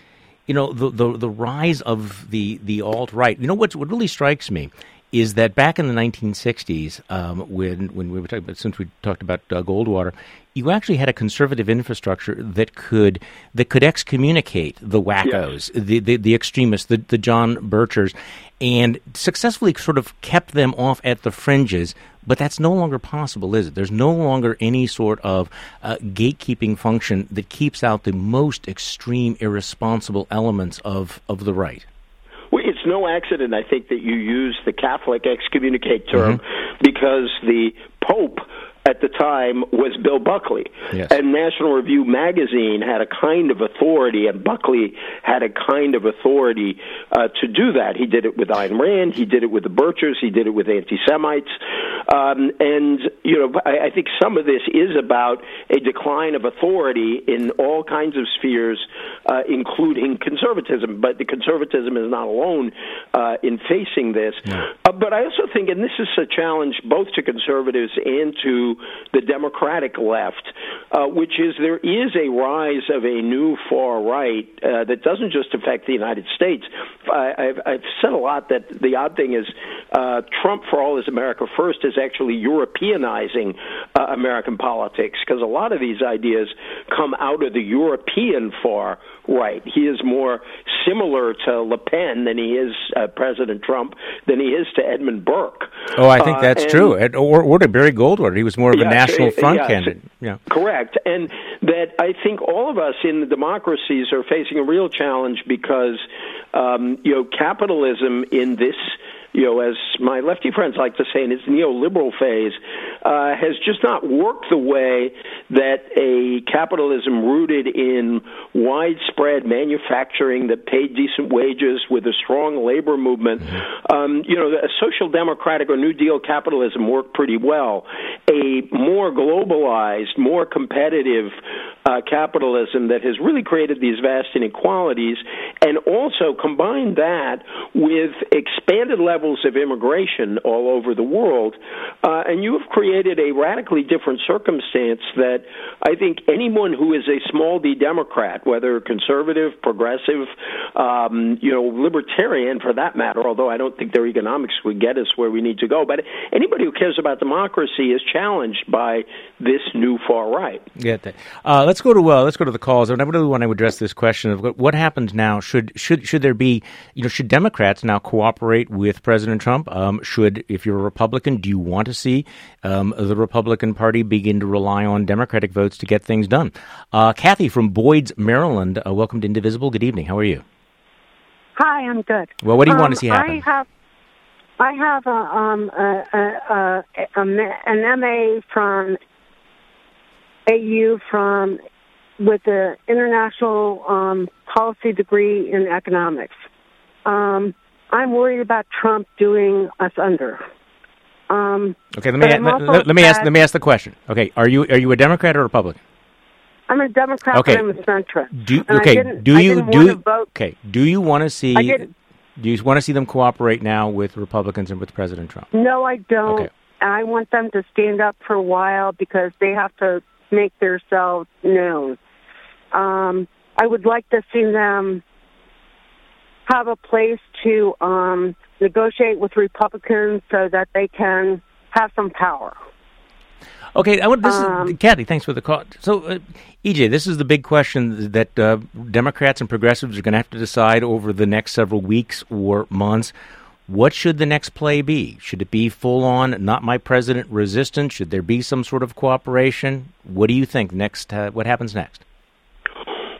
you know, the the, the rise of the the alt right. You know, what what really strikes me is that back in the 1960s, um, when when we were talking about, since we talked about uh, Goldwater, you actually had a conservative infrastructure that could that could excommunicate the wackos, yes. the, the, the extremists, the the John Birchers, and successfully sort of kept them off at the fringes. But that's no longer possible, is it? There's no longer any sort of uh, gatekeeping function that keeps out the most extreme, irresponsible elements of, of the right. Well, it's no accident, I think, that you use the Catholic excommunicate term mm-hmm. because the Pope at the time was Bill Buckley. Yes. And National Review magazine had a kind of authority, and Buckley had a kind of authority uh, to do that. He did it with Ayn Rand, he did it with the Birchers, he did it with anti Semites. Um, and, you know, I, I think some of this is about a decline of authority in all kinds of spheres, uh, including conservatism. But the conservatism is not alone uh, in facing this. No. Uh, but I also think, and this is a challenge both to conservatives and to the Democratic left, uh, which is there is a rise of a new far right uh, that doesn't just affect the United States. I, have I've said a lot that the odd thing is uh, Trump, for all his America First, is actually Europeanizing uh, American politics because a lot of these ideas come out of the European far right. He is more similar to Le Pen than he is uh, President Trump than he is to Edmund Burke. Oh, I think uh, that's uh, and, true. Or, or to Barry Goldwater. He was more of a national front yeah, candidate. Yeah. Correct. And that I think all of us in the democracies are facing a real challenge because, um, you know, capitalism in this you know, as my lefty friends like to say in its neoliberal phase, uh, has just not worked the way that a capitalism rooted in widespread manufacturing that paid decent wages with a strong labor movement. Um, you know, a social democratic or New Deal capitalism worked pretty well. A more globalized, more competitive uh, capitalism that has really created these vast inequalities, and also combine that with expanded levels of immigration all over the world, uh, and you have created a radically different circumstance that I think anyone who is a small d Democrat, whether conservative, progressive, um, you know, libertarian for that matter, although I don't think their economics would get us where we need to go, but anybody who cares about democracy is challenged by this new far right. Get that. Uh, let's go to uh, let's go to the calls. I really want to address this question of what happens now. Should should should there be you know should Democrats now cooperate with President Trump? Um, should if you're a Republican, do you want to see um, the Republican Party begin to rely on Democratic votes to get things done? Uh, Kathy from Boyds, Maryland. Uh, welcome to Indivisible. Good evening. How are you? Hi, I'm good. Well, what do you um, want to see happen? I have I have a, um, a, a, a, an MA from AU from with an international um, policy degree in economics. Um, I'm worried about Trump doing us under. Um, okay, let me let, let, let, me ask let me ask the question. Okay, are you are you a Democrat or a Republican? I'm a Democrat, okay. I'm a centrist. Do, okay, do you do okay? Do you want to see? Do you want to see them cooperate now with Republicans and with President Trump? No, I don't. Okay. I want them to stand up for a while because they have to make themselves known. Um, I would like to see them have a place to um, negotiate with Republicans so that they can have some power. Okay, I want this um, is Kathy. Thanks for the call. So, uh, EJ, this is the big question that uh, Democrats and progressives are going to have to decide over the next several weeks or months. What should the next play be? Should it be full on, not my president resistance? Should there be some sort of cooperation? What do you think next? Uh, what happens next?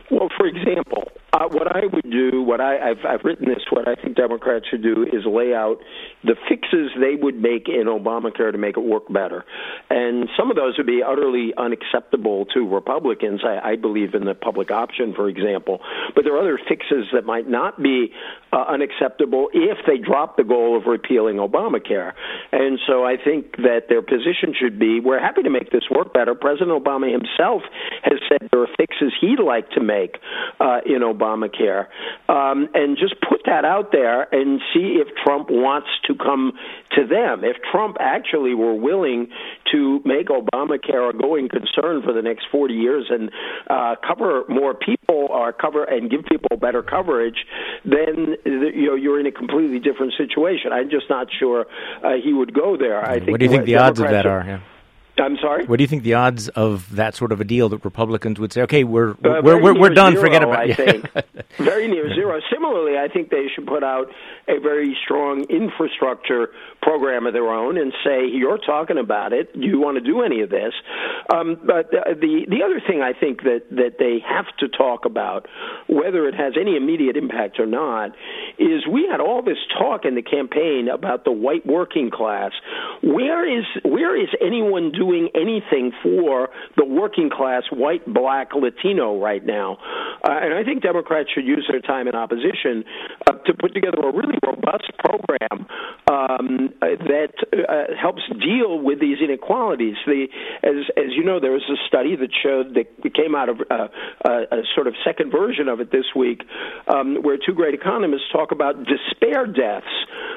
Well, for example, uh, what I would do, what I, I've, I've written this, what I think Democrats should do is lay out the fixes they would make in Obamacare to make it work better. And some of those would be utterly unacceptable to Republicans. I, I believe in the public option, for example. But there are other fixes that might not be uh, unacceptable if they drop the goal of repealing Obamacare. And so I think that their position should be we're happy to make this work better. President Obama himself has said there are fixes he'd like to make uh, in Obamacare. Um, and just put that out there and see if Trump wants to come to them. If Trump actually were willing to make Obamacare a going concern for the next 40 years and uh, cover more people or cover and give people better coverage, then you know you're in a completely different situation. I'm just not sure uh, he would go there. I think. What do you think the Democrats odds of that are? are? Yeah. I'm sorry. What do you think the odds of that sort of a deal that Republicans would say, okay, we're Uh, we're we're, we're done, zero, forget about it"? I think very near zero. Similarly, I think they should put out a very strong infrastructure program of their own and say, "You're talking about it. Do you want to do any of this?" Um, but uh, the the other thing I think that that they have to talk about, whether it has any immediate impact or not, is we had all this talk in the campaign about the white working class. Where is where is anyone doing anything for the working class, white, black, Latino right now? Uh, and I think Democrats should use their time in opposition to put together a really robust program um, that uh, helps deal with these inequalities. The, as as you know, there was a study that showed that came out of uh, a, a sort of second version of it this week, um, where two great economists talk about despair deaths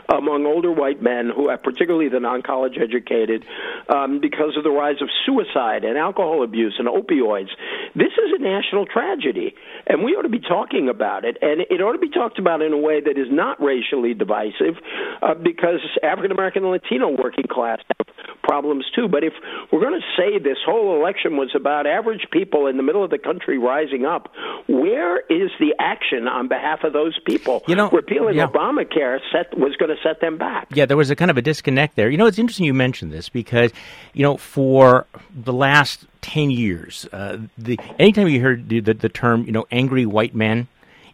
among older white men who are particularly the non-college educated um, because of the rise of suicide and alcohol abuse and opioids. This is a national tragedy, and we ought to be talking about it, and it ought to be talked about in a way that is not racially divisive, uh, because African American and Latino working class have problems too. But if we're going to say this whole election was about average people in the middle of the country rising up, where is the action on behalf of those people? You know, repealing yeah. Obamacare set was going to set them back. Yeah, there was a kind of a disconnect there. You know, it's interesting you mentioned this because, you know, for the last 10 years, uh, the anytime you heard the, the, the term, you know, angry white men,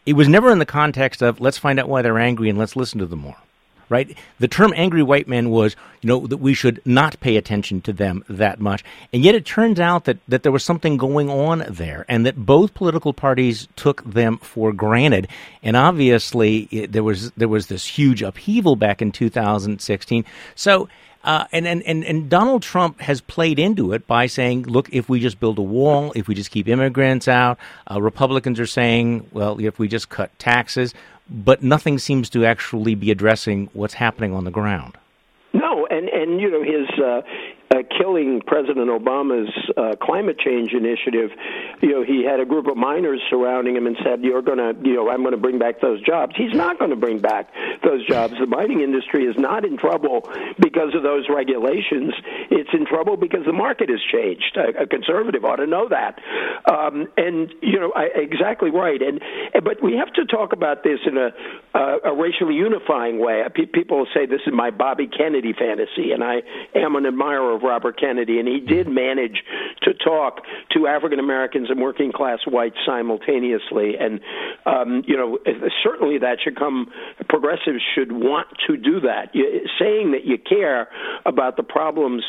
it was never in the context of let's find out why they're angry and let's listen to them more. Right? The term angry white men was, you know, that we should not pay attention to them that much. And yet it turns out that, that there was something going on there and that both political parties took them for granted. And obviously it, there was there was this huge upheaval back in 2016. So uh, and, and, and, and Donald Trump has played into it by saying, look, if we just build a wall, if we just keep immigrants out, uh, Republicans are saying, well, if we just cut taxes, but nothing seems to actually be addressing what's happening on the ground. No, and and you know his uh, uh, killing President Obama's uh, climate change initiative. You know he had a group of miners surrounding him and said, "You're going to, you know, I'm going to bring back those jobs." He's not going to bring back those jobs. The mining industry is not in trouble because of those regulations. It's in trouble because the market has changed. A, a conservative ought to know that. Um, and you know, I, exactly right. And but we have to talk about this in a a racially unifying way. Pe- People say this is my Bobby Kennedy fantasy, and I am an admirer of Robert Kennedy, and he did manage to talk to African Americans and working class whites simultaneously. And um, you know, certainly that should come. Progressives should want to do that. Saying that you care about the problems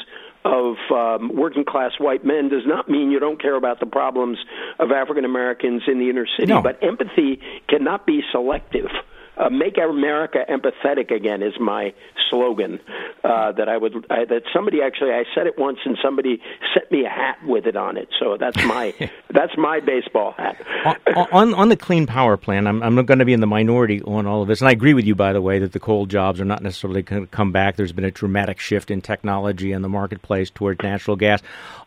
of um, working class white men does not mean you don't care about the problems of African Americans in the inner city. No. But empathy cannot be selective. Uh, make America empathetic again is my slogan. Uh, that I would I, that somebody actually I said it once and somebody sent me a hat with it on it. So that's my that's my baseball hat. on, on on the clean power plan, I'm I'm going to be in the minority on all of this, and I agree with you, by the way, that the coal jobs are not necessarily going to come back. There's been a dramatic shift in technology and the marketplace towards natural gas.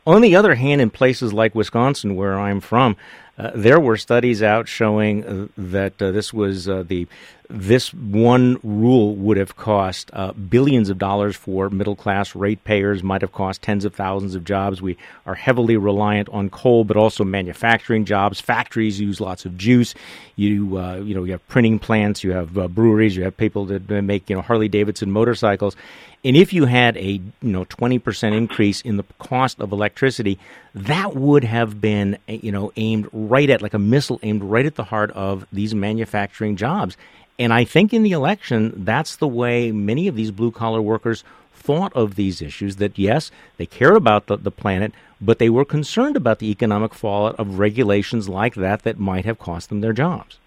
On the other hand, in places like Wisconsin, where I'm from, uh, there were studies out showing uh, that uh, this was uh, the this one rule would have cost uh, billions of dollars for middle class ratepayers, might have cost tens of thousands of jobs. We are heavily reliant on coal, but also manufacturing jobs. Factories use lots of juice. You uh, you know you have printing plants, you have uh, breweries, you have people that make you know Harley Davidson motorcycles. And if you had a you know twenty percent increase in the cost of electricity, that would have been you know aimed right at like a missile aimed right at the heart of these manufacturing jobs. And I think in the election, that's the way many of these blue collar workers thought of these issues that yes, they cared about the, the planet, but they were concerned about the economic fallout of regulations like that that might have cost them their jobs.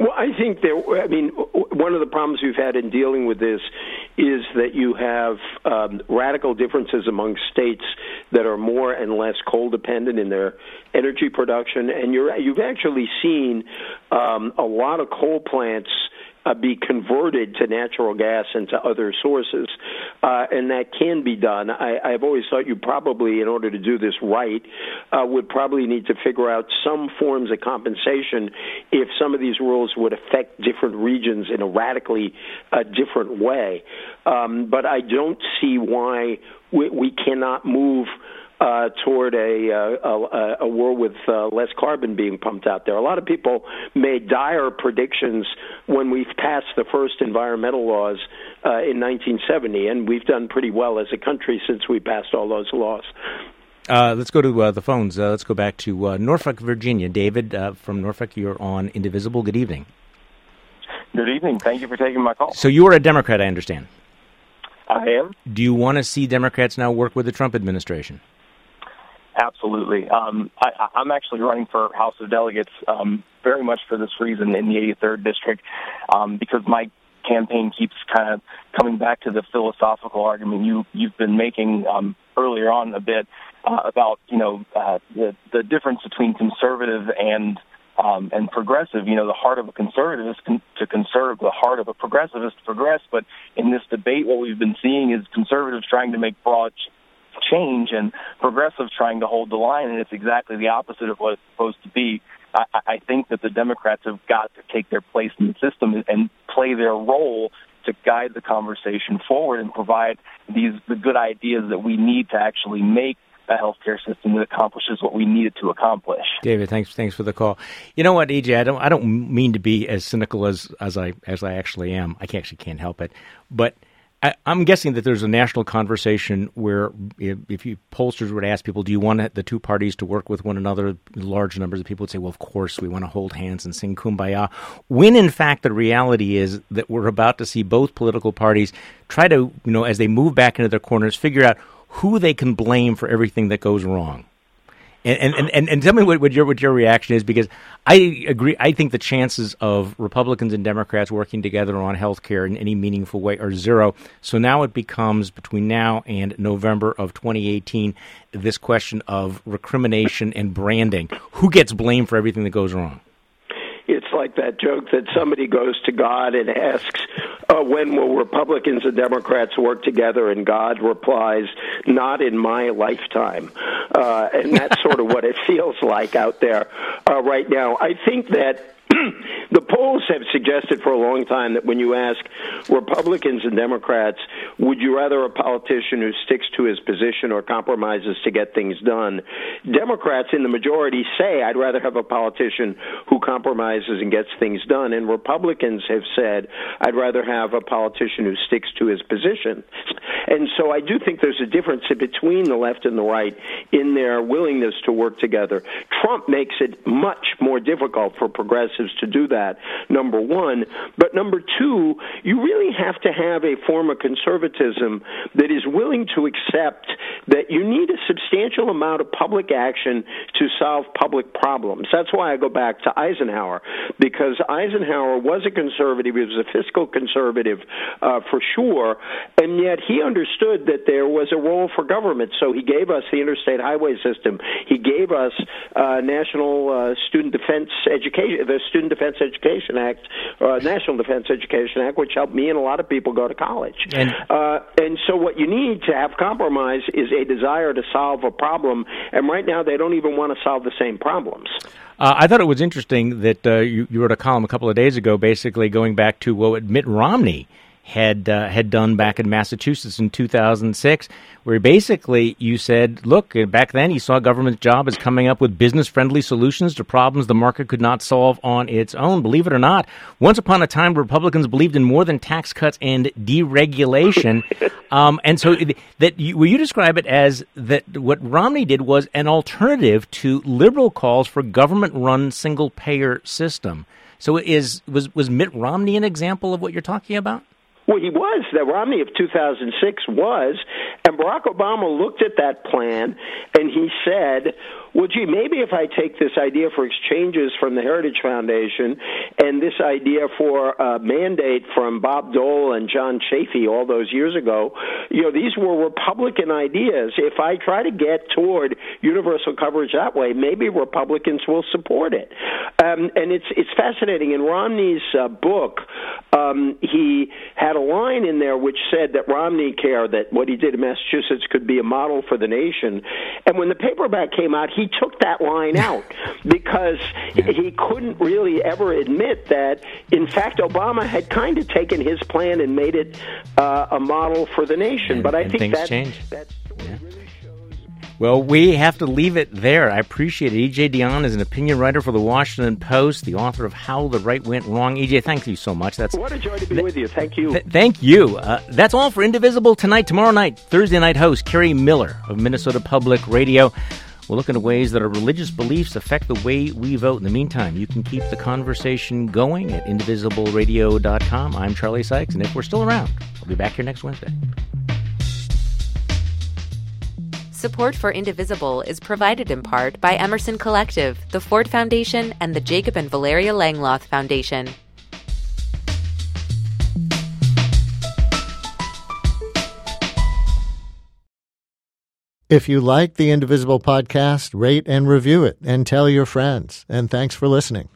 Well, I think there. I mean, one of the problems we've had in dealing with this is that you have um, radical differences among states that are more and less coal dependent in their energy production, and you're you've actually seen um, a lot of coal plants uh, be converted to natural gas and to other sources, uh, and that can be done. I, I've always thought you probably, in order to do this right, uh, would probably need to figure out some forms of compensation if some of these rules would affect different regions in a radically uh, different way. Um, but I don't see why we, we cannot move uh, toward a, uh, a, a world with uh, less carbon being pumped out there. A lot of people made dire predictions when we passed the first environmental laws uh, in 1970, and we've done pretty well as a country since we passed all those laws. Uh, let's go to uh, the phones. Uh, let's go back to uh, Norfolk, Virginia. David uh, from Norfolk, you're on Indivisible. Good evening. Good evening. Thank you for taking my call. So you are a Democrat, I understand. I am. Do you want to see Democrats now work with the Trump administration? Absolutely. Um, I, I'm actually running for House of Delegates um, very much for this reason in the 83rd district um, because my campaign keeps kind of coming back to the philosophical argument you you've been making um, earlier on a bit uh, about you know uh, the the difference between conservative and um, and progressive. You know, the heart of a conservative is con- to conserve. The heart of a progressive is to progress. But in this debate, what we've been seeing is conservatives trying to make broad change and progressives trying to hold the line, and it's exactly the opposite of what it's supposed to be. I, I think that the Democrats have got to take their place in the system and play their role to guide the conversation forward and provide these the good ideas that we need to actually make a healthcare system that accomplishes what we need it to accomplish. David, thanks thanks for the call. You know what, EJ, I don't I don't mean to be as cynical as as I as I actually am. I actually can't help it, but I, am guessing that there's a national conversation where if, if you pollsters would ask people, do you want the two parties to work with one another? Large numbers of people would say, well, of course, we want to hold hands and sing kumbaya. When in fact the reality is that we're about to see both political parties try to, you know, as they move back into their corners, figure out who they can blame for everything that goes wrong. And, and, and, and tell me what, what, your what your reaction is because I agree. I think the chances of Republicans and Democrats working together on health care in any meaningful way are zero. So now it becomes between now and November of 2018 this question of recrimination and branding. Who gets blamed for everything that goes wrong? Like that joke that somebody goes to God and asks, uh, when will Republicans and Democrats work together? And God replies, not in my lifetime. Uh, and that's sort of what it feels like out there uh, right now. I think that the polls have suggested for a long time that when you ask Republicans and Democrats, would you rather a politician who sticks to his position or compromises to get things done? Democrats in the majority say, I'd rather have a politician who compromises and gets things done. And Republicans have said, I'd rather have a politician who sticks to his position. And so I do think there's a difference between the left and the right in their willingness to work together. Trump makes it much more difficult for progressives to do that, number one. But number two, you really have to have a form of conservatism that is willing to accept that you need a substantial amount of public action to solve public problems. That's why I go back to Eisenhower, because Eisenhower was a conservative, he was a fiscal conservative uh, for sure, and yet he understood that there was a role for government. So he gave us the interstate highway system. He gave us uh, national uh, student defense education, the Student Defense Education Act, uh, National Defense Education Act, which helped me and a lot of people go to college. And, uh, and so, what you need to have compromise is a desire to solve a problem. And right now, they don't even want to solve the same problems. Uh, I thought it was interesting that uh, you, you wrote a column a couple of days ago, basically going back to what Mitt Romney had uh, had done back in Massachusetts in 2006, where basically you said, look, back then you saw government's job as coming up with business friendly solutions to problems the market could not solve on its own. Believe it or not, once upon a time Republicans believed in more than tax cuts and deregulation, um, and so that you, will you describe it as that what Romney did was an alternative to liberal calls for government run single payer system. So is was was Mitt Romney an example of what you're talking about? Well, he was. The Romney of 2006 was. And Barack Obama looked at that plan and he said, well, gee, maybe if I take this idea for exchanges from the Heritage Foundation and this idea for a mandate from Bob Dole and John Chafee all those years ago, you know, these were Republican ideas. If I try to get toward universal coverage that way, maybe Republicans will support it. Um, and it's it's fascinating. In Romney's uh, book, um, he had a line in there which said that Romney Care, that what he did in Massachusetts could be a model for the nation. And when the paperback came out, he took that line out because yeah. he couldn't really ever admit that, in fact, Obama had kind of taken his plan and made it uh, a model for the nation. And, but I think that, change. that yeah. Well, we have to leave it there. I appreciate it. EJ Dionne is an opinion writer for the Washington Post, the author of How the Right Went Wrong. EJ, thank you so much. That's what a joy to be th- with you. Thank you. Th- thank you. Uh, that's all for Indivisible tonight. Tomorrow night, Thursday night host Kerri Miller of Minnesota Public Radio. We'll look into ways that our religious beliefs affect the way we vote. In the meantime, you can keep the conversation going at indivisibleradio.com. I'm Charlie Sykes, and if we're still around, I'll be back here next Wednesday. Support for Indivisible is provided in part by Emerson Collective, the Ford Foundation, and the Jacob and Valeria Langloth Foundation. If you like the Indivisible podcast, rate and review it and tell your friends. And thanks for listening.